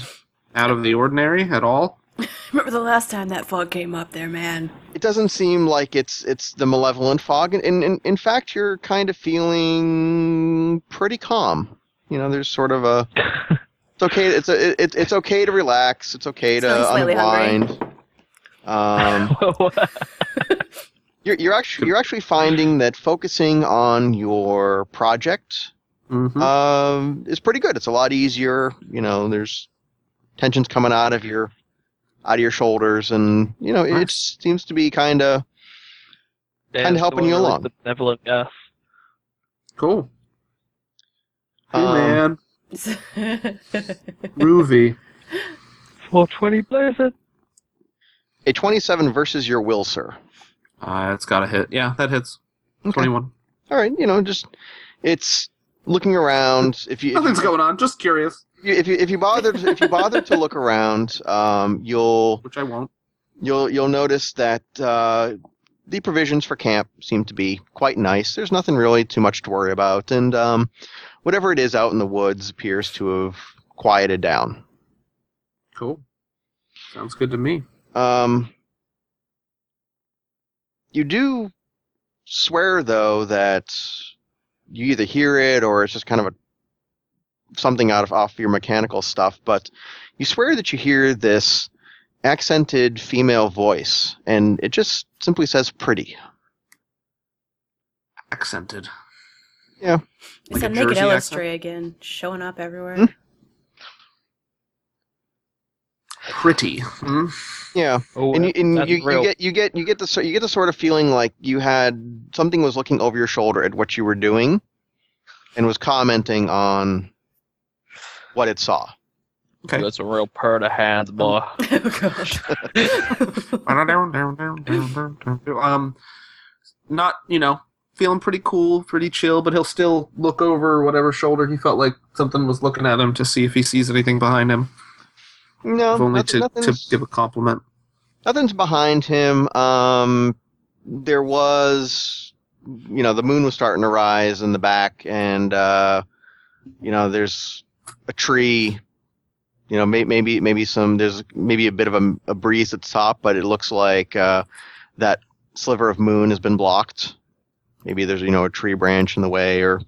out of the ordinary at all. [laughs] Remember the last time that fog came up there, man? It doesn't seem like it's it's the malevolent fog, and in, in, in fact, you're kind of feeling pretty calm. You know, there's sort of a [laughs] it's okay. It's a, it, it's okay to relax. It's okay to Feeling slightly hungry. unwind. Um, [laughs] you're, you're actually you're actually finding that focusing on your project Mm-hmm. um, is pretty good. It's a lot easier. You know, there's tensions coming out of your out of your shoulders, and you know, it seems to be kind of Kinda helping you one with along. The benevolent gas. cool. Hey Um, man, [laughs] Groovy. 420 Blizzard. A 27 versus your will, sir. Uh, it's got a hit. Yeah, that hits. Okay. 21. All right, you know, just it's looking around. If you if Nothing's you, going on. Just curious, if you if you bother if you bother to look around, um, you'll which I won't. you'll you'll notice that uh, the provisions for camp seem to be quite nice. There's nothing really too much to worry about, and um, whatever it is out in the woods appears to have quieted down. Cool. Sounds good to me. Um, you do swear though that you either hear it or it's just kind of a something out of off your mechanical stuff, but you swear that you hear this accented female voice, and it just simply says "pretty." Accented. Yeah. It's Like that a naked Jersey illustrator again, showing up everywhere. Hmm? Pretty. Hmm? Yeah, Oh, and you, and you, you get you get you get the you get the sort of feeling like you had something was looking over your shoulder at what you were doing, and was commenting on what it saw. Okay. That's a real pair of hands, boy. [laughs] oh gosh. [laughs] um, not you know feeling pretty cool, pretty chill, but he'll still look over whatever shoulder he felt like something was looking at him to see if he sees anything behind him. No, if only nothing- to, to give a compliment. Nothing's behind him. Um, there was, you know, the moon was starting to rise in the back, and uh, you know, there's a tree. You know, may, maybe maybe some there's maybe a bit of a, a breeze at the top, but it looks like uh, that sliver of moon has been blocked. Maybe there's you know a tree branch in the way or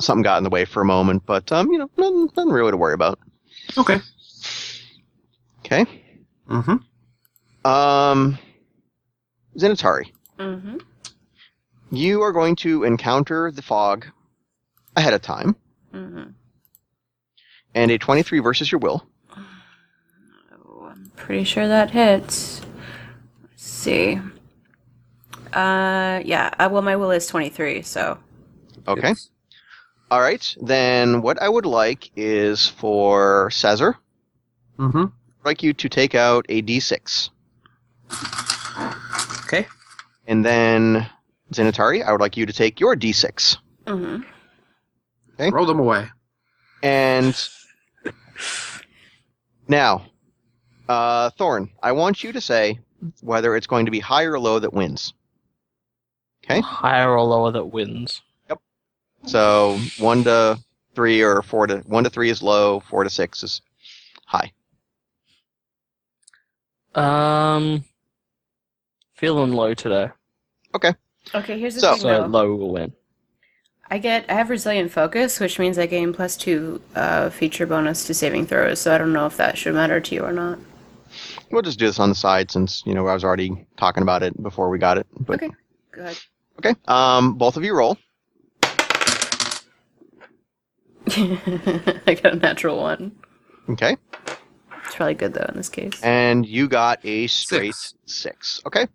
something got in the way for a moment, but um, you know, nothing, nothing really to worry about. Okay. Okay. Mm-hmm. Um, Xanatari. hmm you are going to encounter the fog ahead of time, Mm hmm and a 23 versus your will. Oh, I'm pretty sure that hits. Let's see. Uh, yeah. Uh, well, my will is 23, so. Okay. All right. Then what I would like is for Cesar. Mm-hmm. I'd like you to take out a d6. Okay. And then Xanatari, I would like you to take your d6. Mm-hmm. Okay. Roll them away. And now, uh, Thorn, I want you to say whether it's going to be high or low that wins. Okay. Higher or lower that wins. Yep. So one to three or four to one to three is low, four to six is high. Um, feeling low today, Okay. Okay, here's the So- thing, so though. low will win. I get I have resilient focus, which means I gain plus two uh, feature bonus to saving throws. So I don't know if that should matter to you or not. We'll just do this on the side since you know I was already talking about it before we got it. But, Okay. Go ahead. Okay. Um, both of you roll. [laughs] I got a natural one. Okay. It's probably good though in this case. And you got a straight Six. six. Okay.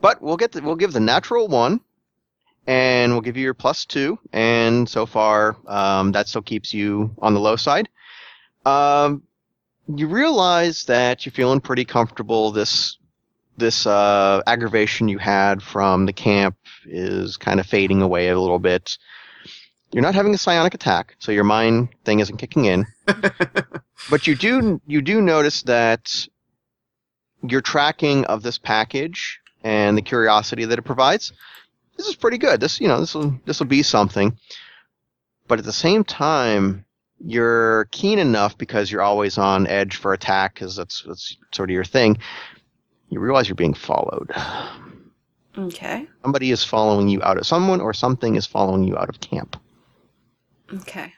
But we'll get the, we'll give the natural one, and we'll give you your plus two. And so far, um, that still keeps you on the low side. Um, you realize that you're feeling pretty comfortable. This this uh, aggravation you had from the camp is kind of fading away a little bit. You're not having a psionic attack, so your mind thing isn't kicking in. [laughs] but you do you do notice that your tracking of this package and the curiosity that it provides this is pretty good. This you know this will this will be something. But at the same time, you're keen enough because you're always on edge for attack because that's that's sort of your thing. You realize you're being followed. Okay. Somebody is following you out of someone or something is following you out of camp. Okay.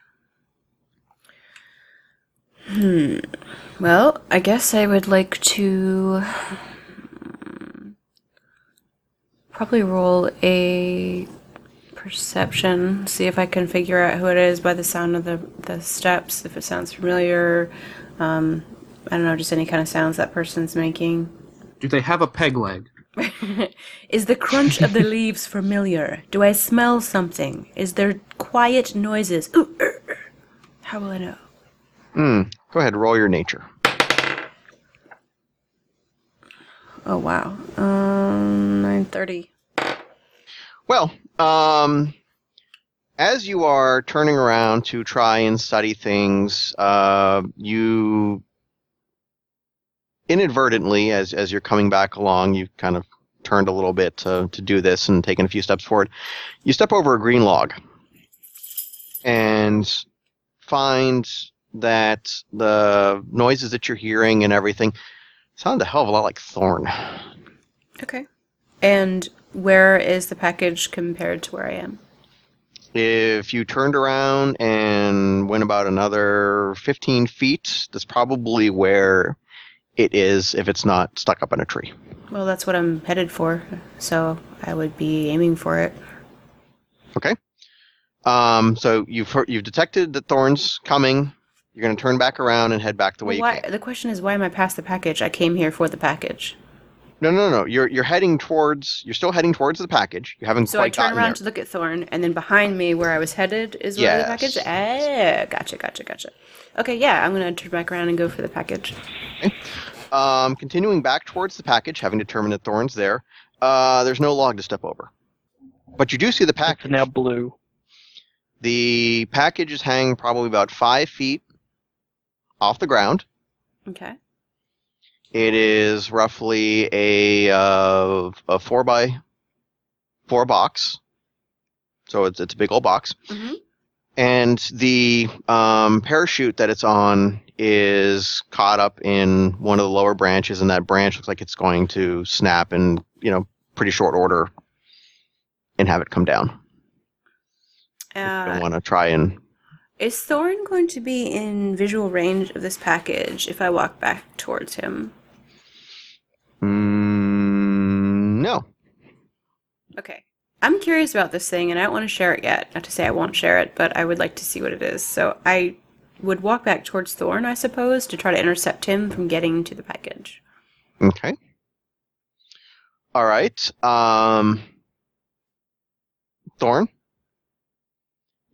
Hmm. Well, I guess I would like to probably roll a perception, see if I can figure out who it is by the sound of the the steps, if it sounds familiar. Um, I don't know, just any kind of sounds that person's making. Do they have a peg leg? [laughs] Is the crunch of the [laughs] leaves familiar? Do I smell something? Is there quiet noises? Ooh, er, er. How will I know? Hmm. Go ahead, roll your nature. Oh wow. Um, nine thirty. Well, um, as you are turning around to try and study things, uh, you inadvertently, as as you're coming back along, you kind of turned a little bit to to do this and taken a few steps forward. You step over a green log and find that the noises that you're hearing and everything sound a hell of a lot like Thorn. Okay. And where is the package compared to where I am? If you turned around and went about another 15 feet, that's probably where it is if it's not stuck up in a tree. Well, that's what I'm headed for, so I would be aiming for it. Okay. Um, so you've heard, you've detected that Thorn's coming. You're going to turn back around and head back the way why, you came. The question is, why am I past the package? I came here for the package. No, no, no. You're you're heading towards. You're still heading towards the package. You haven't So I turn around there. to look at Thorn, and then behind me, where I was headed, is where the package. Ah, gotcha, gotcha, gotcha. Okay, yeah, I'm gonna turn back around and go for the package. Um, continuing back towards the package, having determined that Thorn's there. Uh, there's no log to step over, but you do see the It's package. now blue. The package is hanging probably about five feet off the ground. Okay. It is roughly a uh, a four by four box, so it's it's a big old box. Mhm. And the um, parachute that it's on is caught up in one of the lower branches, and that branch looks like it's going to snap in you know pretty short order and have it come down. I Uh, want to try and is Thorn going to be in visual range of this package if I walk back towards him? mm, no. Okay. I'm curious about this thing, and I don't want to share it yet. Not to say I won't share it, but I would like to see what it is. So I would walk back towards Thorn, I suppose, to try to intercept him from getting to the package. Okay. All right. Um, Thorn.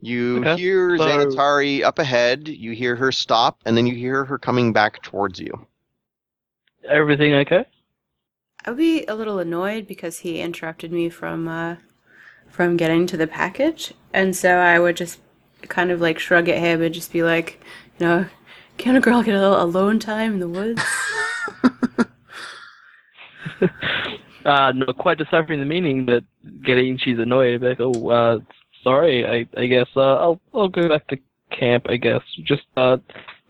You Okay. hear So- Xanatari up ahead. You hear her stop, and then you hear her coming back towards you. Everything okay? I would be a little annoyed because he interrupted me from uh, from getting to the package, and so I would just kind of like shrug at him and just be like, you know, can a girl get a little alone time in the woods? [laughs] [laughs] Uh, not quite deciphering the meaning, but getting she's annoyed. Like, oh, uh, sorry. I, I guess uh, I'll I'll go back to camp. I guess just uh,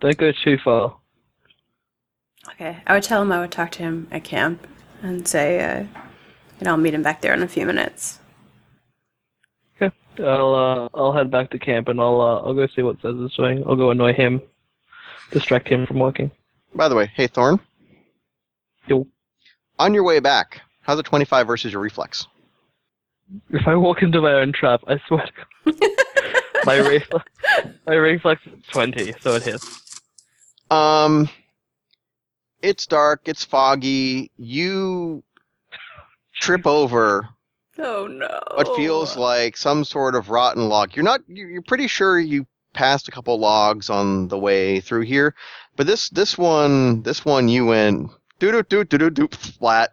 don't go too far. okay, I would tell him I would talk to him at camp and say, uh, you know, I'll meet him back there in a few minutes. Okay, I'll uh, I'll head back to camp and I'll uh, I'll go see what Says is doing. I'll go annoy him, distract him from working. By the way, hey Thorn. Yo. On your way back, how's a twenty-five versus your reflex? If I walk into my own trap, I swear to God, [laughs] my reflex my reflex is twenty, so it hits. Um, it's dark. It's foggy. You trip over Oh no! what feels like some sort of rotten log. You're not. You're you're pretty sure you passed a couple logs on the way through here, but this this one this one you went doo doo doo doo doo doo flat.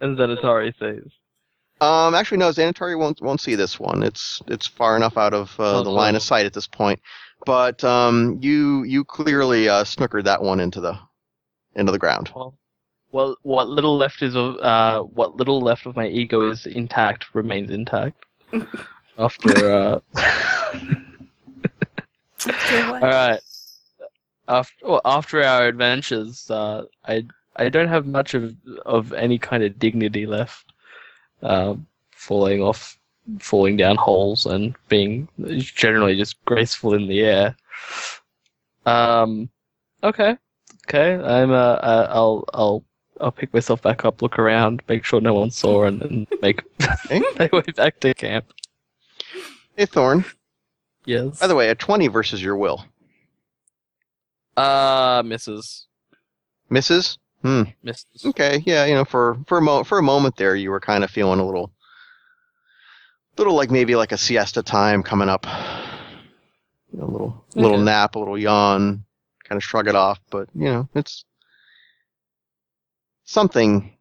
And Xanatari says, Um, actually, no. Xanatari won't won't see this one. It's it's far enough out of uh, Oh, the line of sight at this point. But um, you you clearly uh, snookered that one into the into the ground. well, well, what little left is of uh, what little left of my ego is intact remains intact. [laughs] After uh, [laughs] All right. After well, after our adventures, uh, I I don't have much of of any kind of dignity left. Um, falling off, falling down holes, and being generally just graceful in the air. Um, okay, okay. I'm uh, uh I'll I'll I'll pick myself back up, look around, make sure no one saw, and, and make [laughs] my way back to camp. Hey Thorn. Yes. By the way, a twenty versus your will uh, misses, misses. Hmm. Okay. Yeah. You know, for for a mo- for a moment there, you were kind of feeling a little, little like maybe like a siesta time coming up. you know, a little little nap, a little yawn, kind of shrug it off. But you know, it's something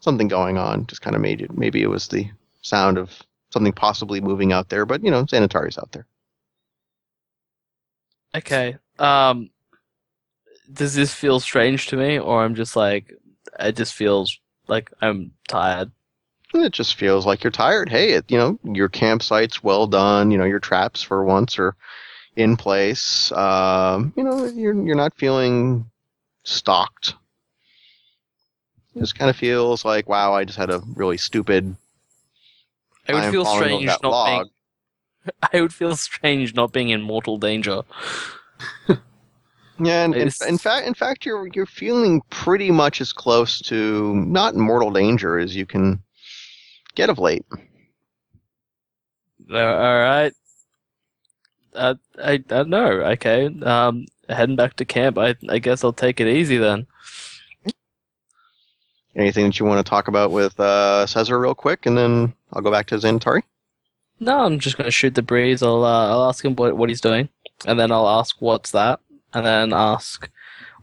something going on. Just kind of made it. Maybe it was the sound of something possibly moving out there. But you know, Xanatari's out there. Okay. Um, does this feel strange to me, or I'm just like, it just feels like I'm tired? It just feels like you're tired. Hey, it, you know, your campsite's well done. You know, your traps for once are in place. Um, you know, you're you're not feeling stalked. It just kind of feels like, wow, I just had a really stupid. I would feel strange not log. being. [laughs] I would feel strange not being in mortal danger. [laughs] Yeah, and in, in fact, in fact, you're you're feeling pretty much as close to not mortal danger as you can get of late. All right. Uh, I I don't know. Okay. Um, heading back to camp. I I guess I'll take it easy then. Anything that you want to talk about with uh, Cesar real quick, and then I'll go back to Xanatari. No, I'm just gonna shoot the breeze. I'll uh, I'll ask him what what he's doing, and then I'll ask what's that, and then ask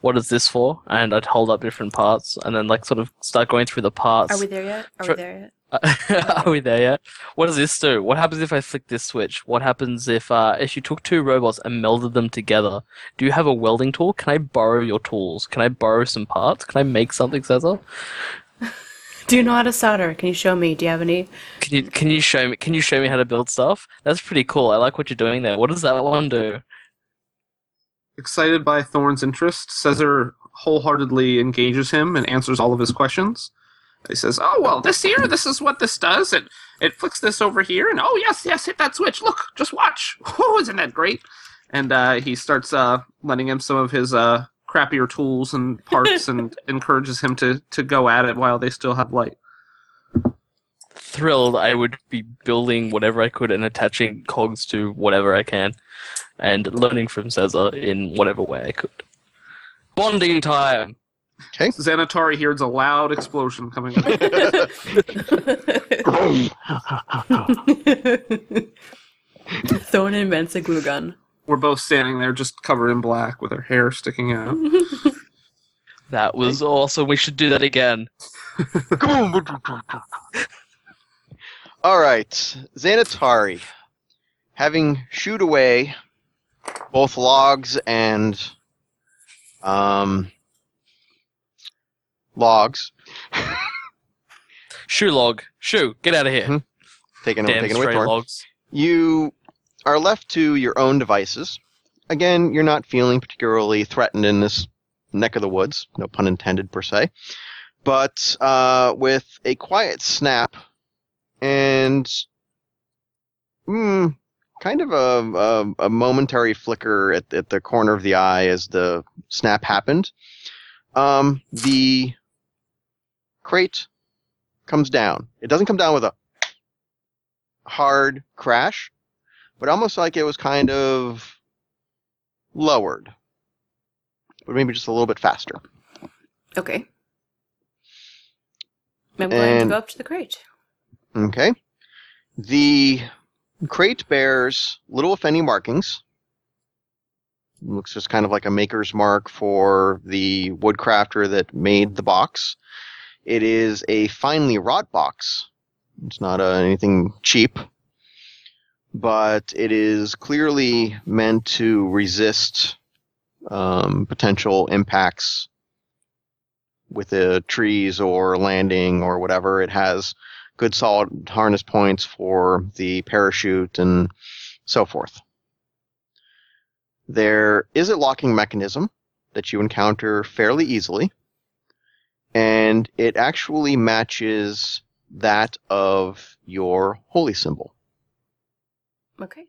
what is this for, and I'd hold up different parts, and then like sort of start going through the parts. Are we there yet? Are we there yet? [laughs] Are we there yet? What does this do? What happens if I flick this switch? What happens if uh, if you took two robots and melded them together? Do you have a welding tool? Can I borrow your tools? Can I borrow some parts? Can I make something, Cesar? Do you know how to solder? Can you show me? Do you have any? Can you can you show me can you show me how to build stuff? That's pretty cool. I like what you're doing there. What does that one do? Excited by Thorn's interest, Caesar wholeheartedly engages him and answers all of his questions. He says, "Oh well, this here, this is what this does. It it flicks this over here, and oh yes, yes, hit that switch. Look, just watch. [laughs] Oh, isn't that great?" And uh, he starts uh, lending him some of his uh, crappier tools and [laughs] parts, and encourages him to to go at it while they still have light. Thrilled I would be building whatever I could and attaching cogs to whatever I can and learning from Cesar in whatever way I could. Bonding time! Xanatari hears a loud explosion coming. up. [laughs] Thorn invents a glue gun. We're both standing there, just covered in black, with our hair sticking out. [laughs] That was awesome. We should do that again. All right, Xanatari, having shoot away both logs and um, logs, [laughs] Shoe log. Shoe, get out of here. Mhm. taken, Damn taken away Thorn. logs. You are left to your own devices. Again, you're not feeling particularly threatened in this neck of the woods, no pun intended per se. But uh, with a quiet snap and mm, kind of a, a, a momentary flicker at, at the corner of the eye as the snap happened, um, the crate comes down. It doesn't come down with a hard crash, but almost like it was kind of lowered, but maybe just a little bit faster. Okay. I'm going to go up to the crate. Okay. The crate bears little, if any, markings. Looks just kind of like a maker's mark for the woodcrafter that made the box. It is a finely wrought box. It's not uh, anything cheap, but it is clearly meant to resist um, potential impacts with the trees or landing or whatever. It has good solid harness points for the parachute and so forth. There is a locking mechanism that you encounter fairly easily, and it actually matches that of your holy symbol. Okay.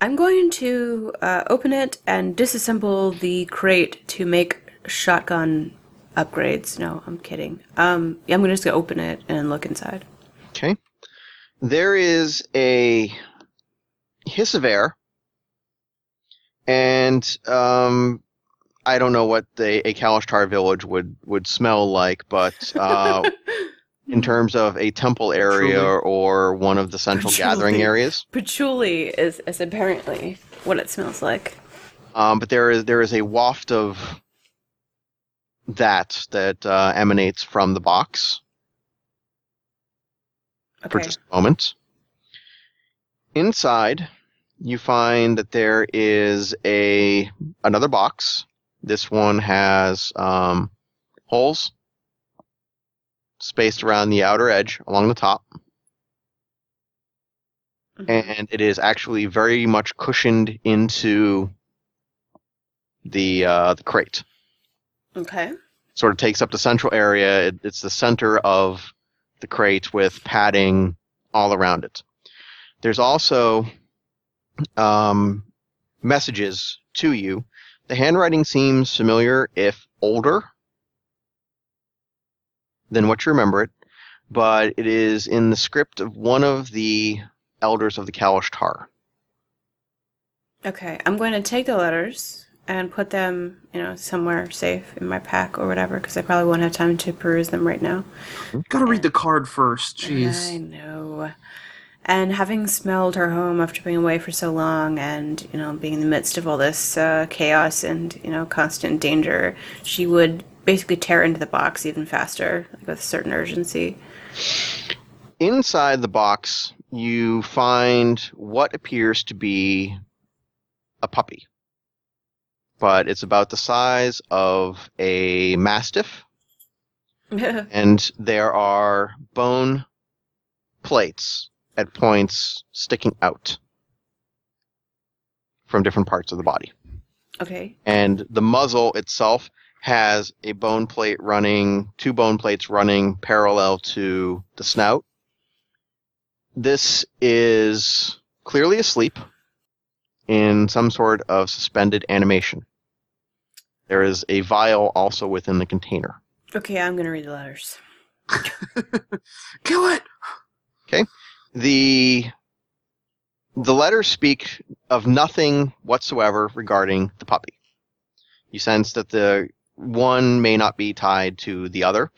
I'm going to uh, open it and disassemble the crate to make shotgun upgrades. No, I'm kidding. Um, yeah, I'm gonna just go open it and look inside. Okay. There is a hiss of air, and um, I don't know what the a Kalashtar village would would smell like, but uh, [laughs] in terms of a temple area Truly. or one of the central gathering areas. Patchouli is, is apparently what it smells like. Um, but there is there is a waft of that that uh, emanates from the box for just a moment. Inside, you find that there is a another box. This one has um, holes spaced around the outer edge along the top, Mhm. and it is actually very much cushioned into the uh, the crate. Okay. Sort of takes up the central area. It, it's the center of the crate with padding all around it. There's also um, messages to you. The handwriting seems familiar, if older than what you remember it, but it is in the script of one of the elders of the Kalashtar. Okay. I'm going to take the letters and put them, you know, somewhere safe in my pack or whatever, because I probably won't have time to peruse them right now. Gotta read the card first. I Jeez. know. And having smelled her home after being away for so long and, you know, being in the midst of all this uh, chaos and, you know, constant danger, she would basically tear into the box even faster, like with a certain urgency. Inside the box, you find what appears to be a puppy. But it's about the size of a mastiff, [laughs] and there are bone plates at points sticking out from different parts of the body. okay. And the muzzle itself has a bone plate running, two bone plates running parallel to the snout. This is clearly asleep in some sort of suspended animation. There is a vial also within the container. Okay, I'm going to read the letters. [laughs] Kill it. Okay. The the letters speak of nothing whatsoever regarding the puppy. You sense that the one may not be tied to the other,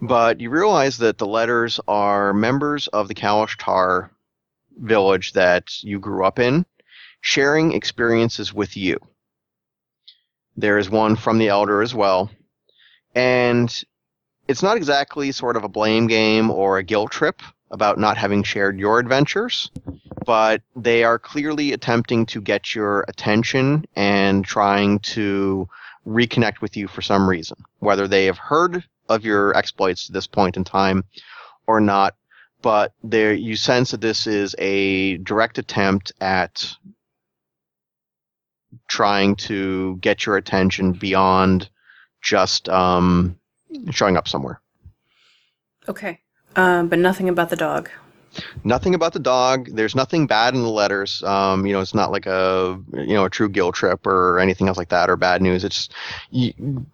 but you realize that the letters are members of the Kalashtar village that you grew up in, sharing experiences with you. There is one from the elder as well, and it's not exactly sort of a blame game or a guilt trip about not having shared your adventures, but they are clearly attempting to get your attention and trying to reconnect with you for some reason. Whether they have heard of your exploits to this point in time or not, but there you sense that this is a direct attempt at trying to get your attention beyond just um, showing up somewhere. Okay. Um, but nothing about the dog. nothing about the dog. There's nothing bad in the letters. Um, you know, it's not like a you know a true guilt trip or anything else like that or bad news. It's you,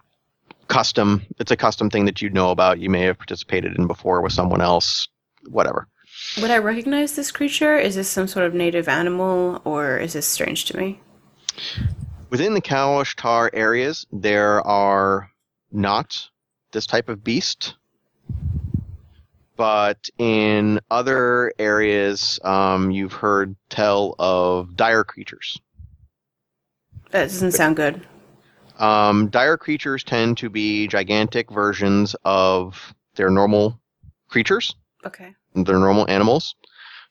custom. It's a custom thing that you know about. You may have participated in before with someone else. Whatever. Would I recognize this creature? Is this some sort of native animal, or is this strange to me? Within the Kalashtar areas, there are not this type of beast. But in other areas, um, you've heard tell of dire creatures. That doesn't sound good. Um, dire creatures tend to be gigantic versions of their normal creatures, Okay. their normal animals.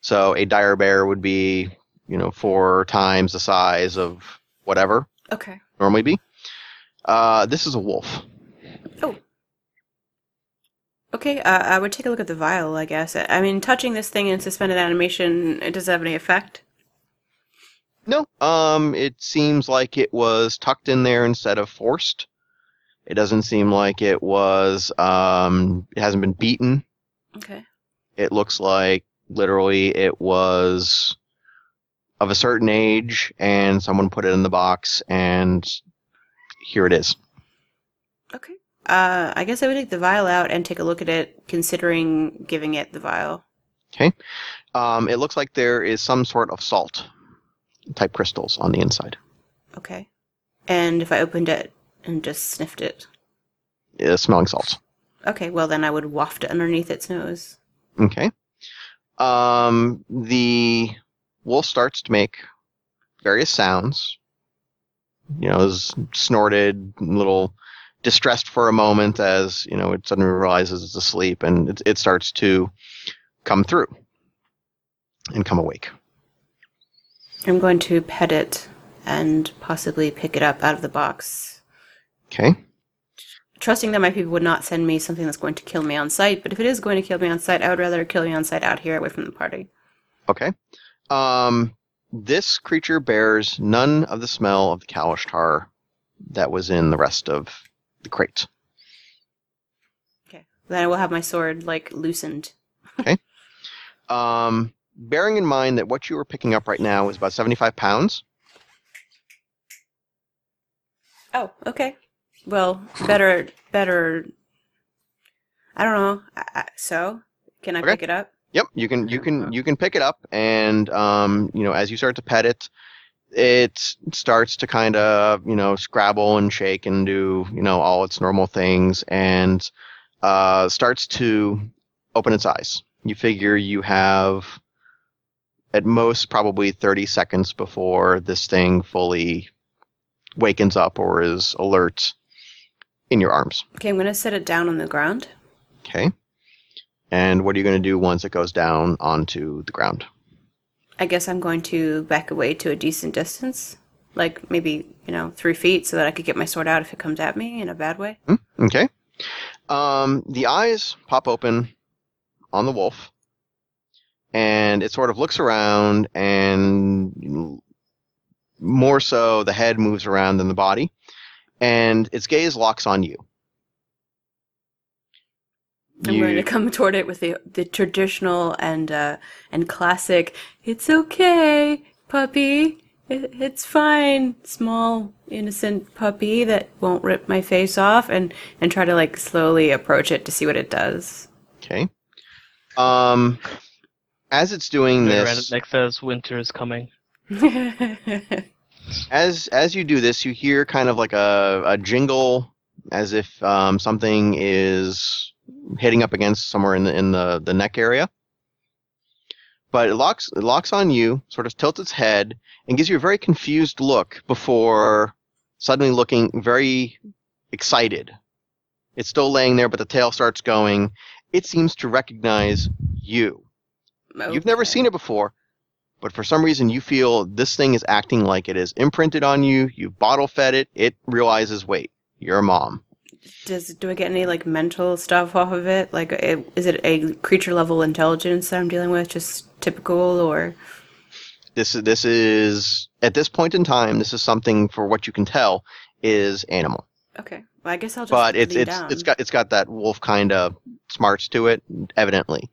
So a dire bear would be, you know, four times the size of whatever Okay. normally be. Uh, this is a wolf. Oh. Okay, uh, I would take a look at the vial, I guess. I mean, touching this thing in suspended animation, it does it have any effect? No, um, it seems like it was tucked in there instead of forced. It doesn't seem like it was, um, it hasn't been beaten. Okay. It looks like literally it was of a certain age and someone put it in the box and here it is. Okay. Uh, I guess I would take the vial out and take a look at it, considering giving it the vial. Okay. Um, it looks like there is some sort of salt type crystals on the inside. Okay. And if I opened it and just sniffed it. Uh, smelling salts. Okay, well then I would waft it underneath its nose. Okay. Um, the wolf starts to make various sounds. You know, is snorted, a little distressed for a moment as you know it suddenly realizes it's asleep, and it, it starts to come through and come awake. I'm going to pet it and possibly pick it up out of the box. Okay. Trusting that my people would not send me something that's going to kill me on sight, but if it is going to kill me on sight, I would rather kill me on sight out here away from the party. Okay. Um, this creature bears none of the smell of the Kalashtar that was in the rest of the crate. Okay. Then I will have my sword, like, loosened. Okay. Um, bearing in mind that what you are picking up right now is about 75 pounds. Oh, okay. Well, better, better. I don't know. I, I, so, can I Okay. pick it up? Yep, you can you can you can pick it up, and um, you know as you start to pet it, it starts to kind of you know scrabble and shake and do you know all its normal things, and uh, starts to open its eyes. You figure you have at most probably 30 seconds before this thing fully wakens up or is alert in your arms. Okay, I'm going to set it down on the ground. Okay. And what are you going to do once it goes down onto the ground? I guess I'm going to back away to a decent distance. Like, maybe, you know, three feet so that I could get my sword out if it comes at me in a bad way. Hmm, Okay. Um, the eyes pop open on the wolf, and it sort of looks around, and more so, the head moves around than the body, and its gaze locks on you. I'm You- going to come toward it with the the traditional and uh, and classic. It's okay, puppy. It, it's fine. Small innocent puppy that won't rip my face off, and and try to like slowly approach it to see what it does. Okay. Um, as it's doing Around this, it next says winter is coming. [laughs] as as you do this, you hear kind of like a, a jingle, as if um, something is hitting up against somewhere in the in the, the neck area. But it locks it locks on you, sort of tilts its head, and gives you a very confused look before suddenly looking very excited. It's still laying there, but the tail starts going. It seems to recognize you. You've never seen it before, but for some reason you feel this thing is acting like it is imprinted on you. You've bottle fed it. It realizes, wait, you're a mom. Does do I get any like mental stuff off of it? Like, it, is it a creature level intelligence that I'm dealing with? Just typical, or This is this is at this point in time. This is something for what you can tell is animal, okay? Well, I guess I'll just. but it's it's down. it's got it's got that wolf kind of smarts to it, evidently.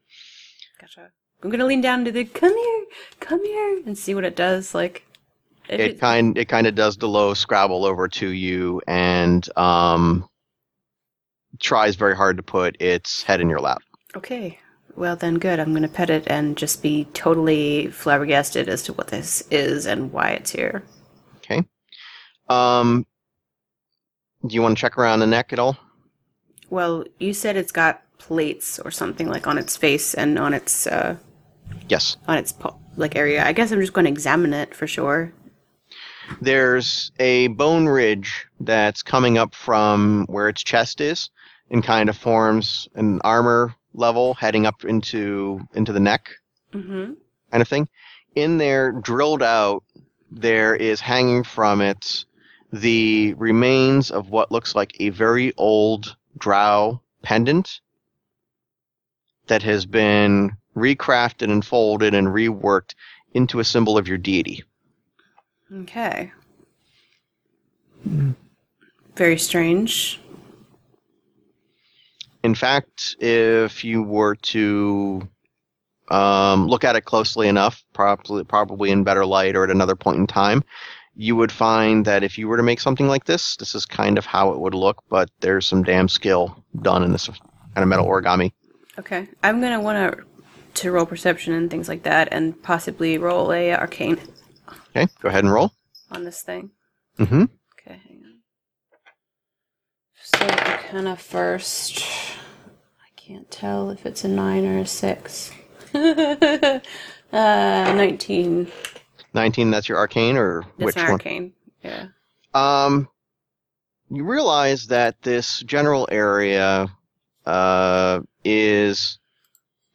Gotcha. I'm gonna lean down to the come here, come here, and see what it does. Like, if It kind it kind of does the low scrabble over to you and um tries very hard to put its head in your lap. Okay. Well, then good. I'm gonna pet it and just be totally flabbergasted as to what this is and why it's here. Okay. Um, do you want to check around the neck at all? Well, you said it's got plates or something like on its face and on its uh, Yes. on its like area. I guess I'm just going to examine it for sure. There's a bone ridge that's coming up from where its chest is and kind of forms an armor level heading up into into the neck Mm-hmm. kind of thing. In there, drilled out, there is hanging from it the remains of what looks like a very old drow pendant that has been recrafted and folded and reworked into a symbol of your deity. Okay. Very strange. In fact, if you were to um, look at it closely enough, probably probably in better light or at another point in time, you would find that if you were to make something like this, this is kind of how it would look. But there's some damn skill done in this kind of metal origami. Okay, I'm gonna want to to roll perception and things like that, and possibly roll a arcane Okay, go ahead and roll. on this thing. Mm-hmm. Okay, hang on. So Arcana first. Can't tell if it's a nine or a six. [laughs] uh, 19. 19, that's your arcane, or That's which one? arcane. Yeah. Um, you realize that this general area uh, is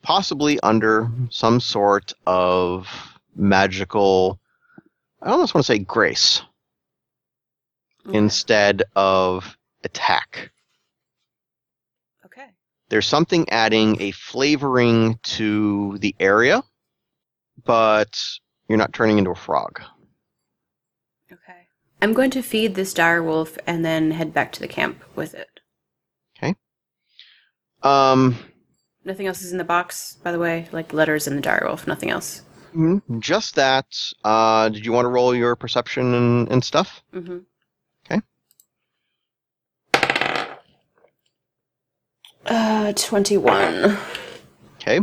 possibly under some sort of magical. I almost want to say grace Okay. instead of attack. There's something adding a flavoring to the area, but you're not turning into a frog. Okay. I'm going to feed this dire wolf and then head back to the camp with it. Okay. Um, Nothing else is in the box, by the way. Like letters in the dire wolf, nothing else. Mm, Just that. Uh, did you want to roll your perception and, and stuff? Mm-hmm. Uh, 21. Okay.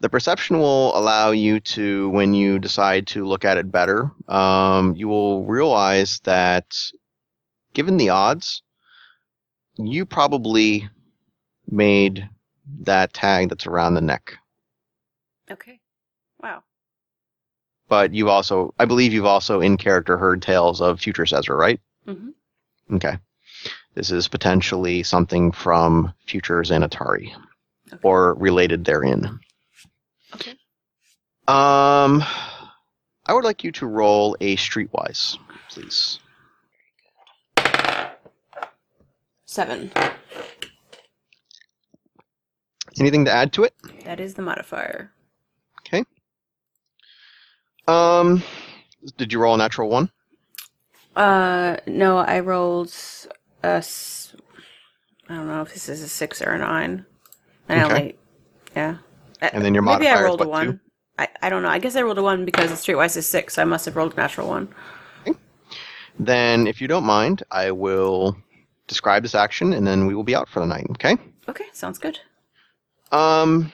The perception will allow you to, when you decide to look at it better, um, you will realize that given the odds, you probably made that tag that's around the neck. Okay. Wow. But you've also, I believe you've also in character heard tales of future Caesar, right? Mm-hmm. Okay. This is potentially something from Future Xanatari Okay. or related therein. Okay. Um, I would like you to roll a streetwise, please. Seven. Anything to add to it? That is the modifier. Okay. Um, did you roll a natural one? Uh, no, I rolled a. I don't know if this is a six or a nine. I Okay. only, yeah. Uh, And then your maybe I modifier rolled a two? one. I, I don't know. I guess I rolled a one because the streetwise is six. So I must have rolled a natural one. Okay. Then, if you don't mind, I will describe this action, and then we will be out for the night. Okay? Okay, sounds good. Um,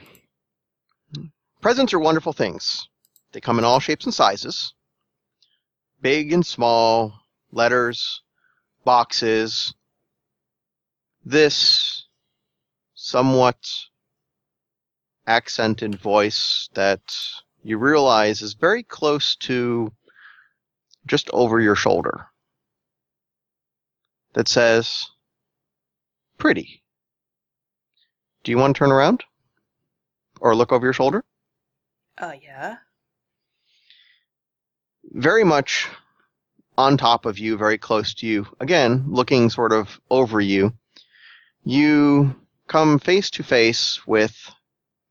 presents are wonderful things. They come in all shapes and sizes, big and small, letters, boxes. This somewhat accented voice that you realize is very close to just over your shoulder that says, Pretty. Do you want to turn around? Or look over your shoulder? Uh, yeah. Very much on top of you, very close to you. Again, looking sort of over you. You come face to face with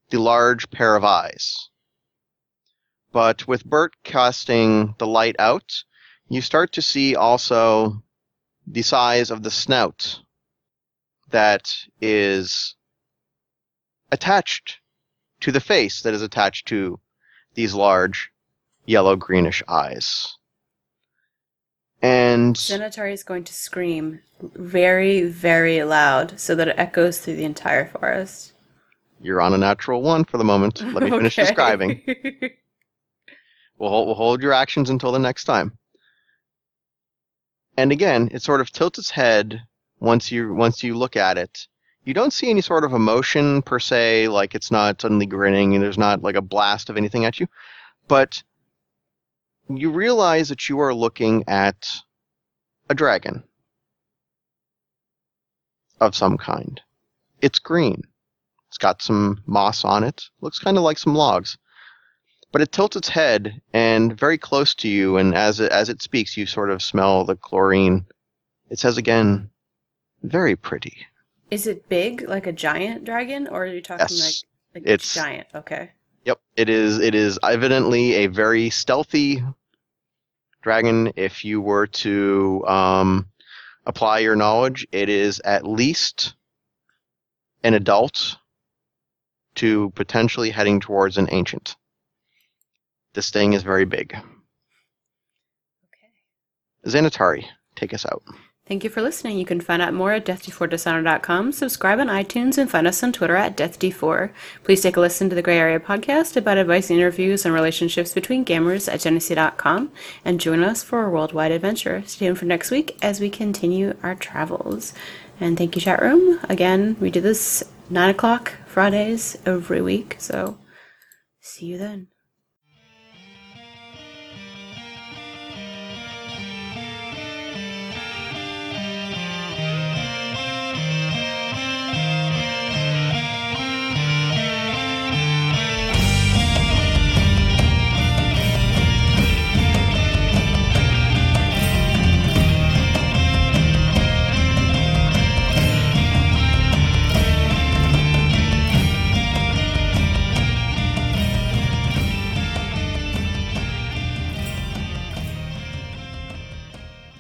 the large pair of eyes. But with Bert casting the light out, you start to see also the size of the snout that is attached to the face that is attached to these large yellow greenish eyes. And Xanatari is going to scream very, very loud so that it echoes through the entire forest. you're on a natural one for the moment. [laughs] Let me finish Okay. describing. [laughs] We'll hold, we'll hold your actions until the next time. And again, it sort of tilts its head once you once you look at it. You don't see any sort of emotion per se, like it's not suddenly grinning and there's not like a blast of anything at you, but you realize that you are looking at a dragon of some kind. It's green. It's got some moss on it. Looks kind of like some logs. But it tilts its head and very close to you, and as it, as it speaks, you sort of smell the chlorine. It says again, "Very pretty." Is it big, like a giant dragon, or are you talking Yes. like, like It's- giant? Okay. Yep, it is. It is evidently a very stealthy dragon. If you were to um, apply your knowledge, it is at least an adult to potentially heading towards an ancient. This thing is very big. Okay. Xanatari, take us out. Thank you for listening. You can find out more at death4dishonor.com, subscribe on iTunes, and find us on Twitter at deathd4. Please take a listen to the Gray Area podcast about advice interviews and relationships between gamers at genesee.com, and join us for a worldwide adventure. Stay tuned for next week as we continue our travels. And thank you, chat room. Again, we do this 9 o'clock Fridays every week. So see you then.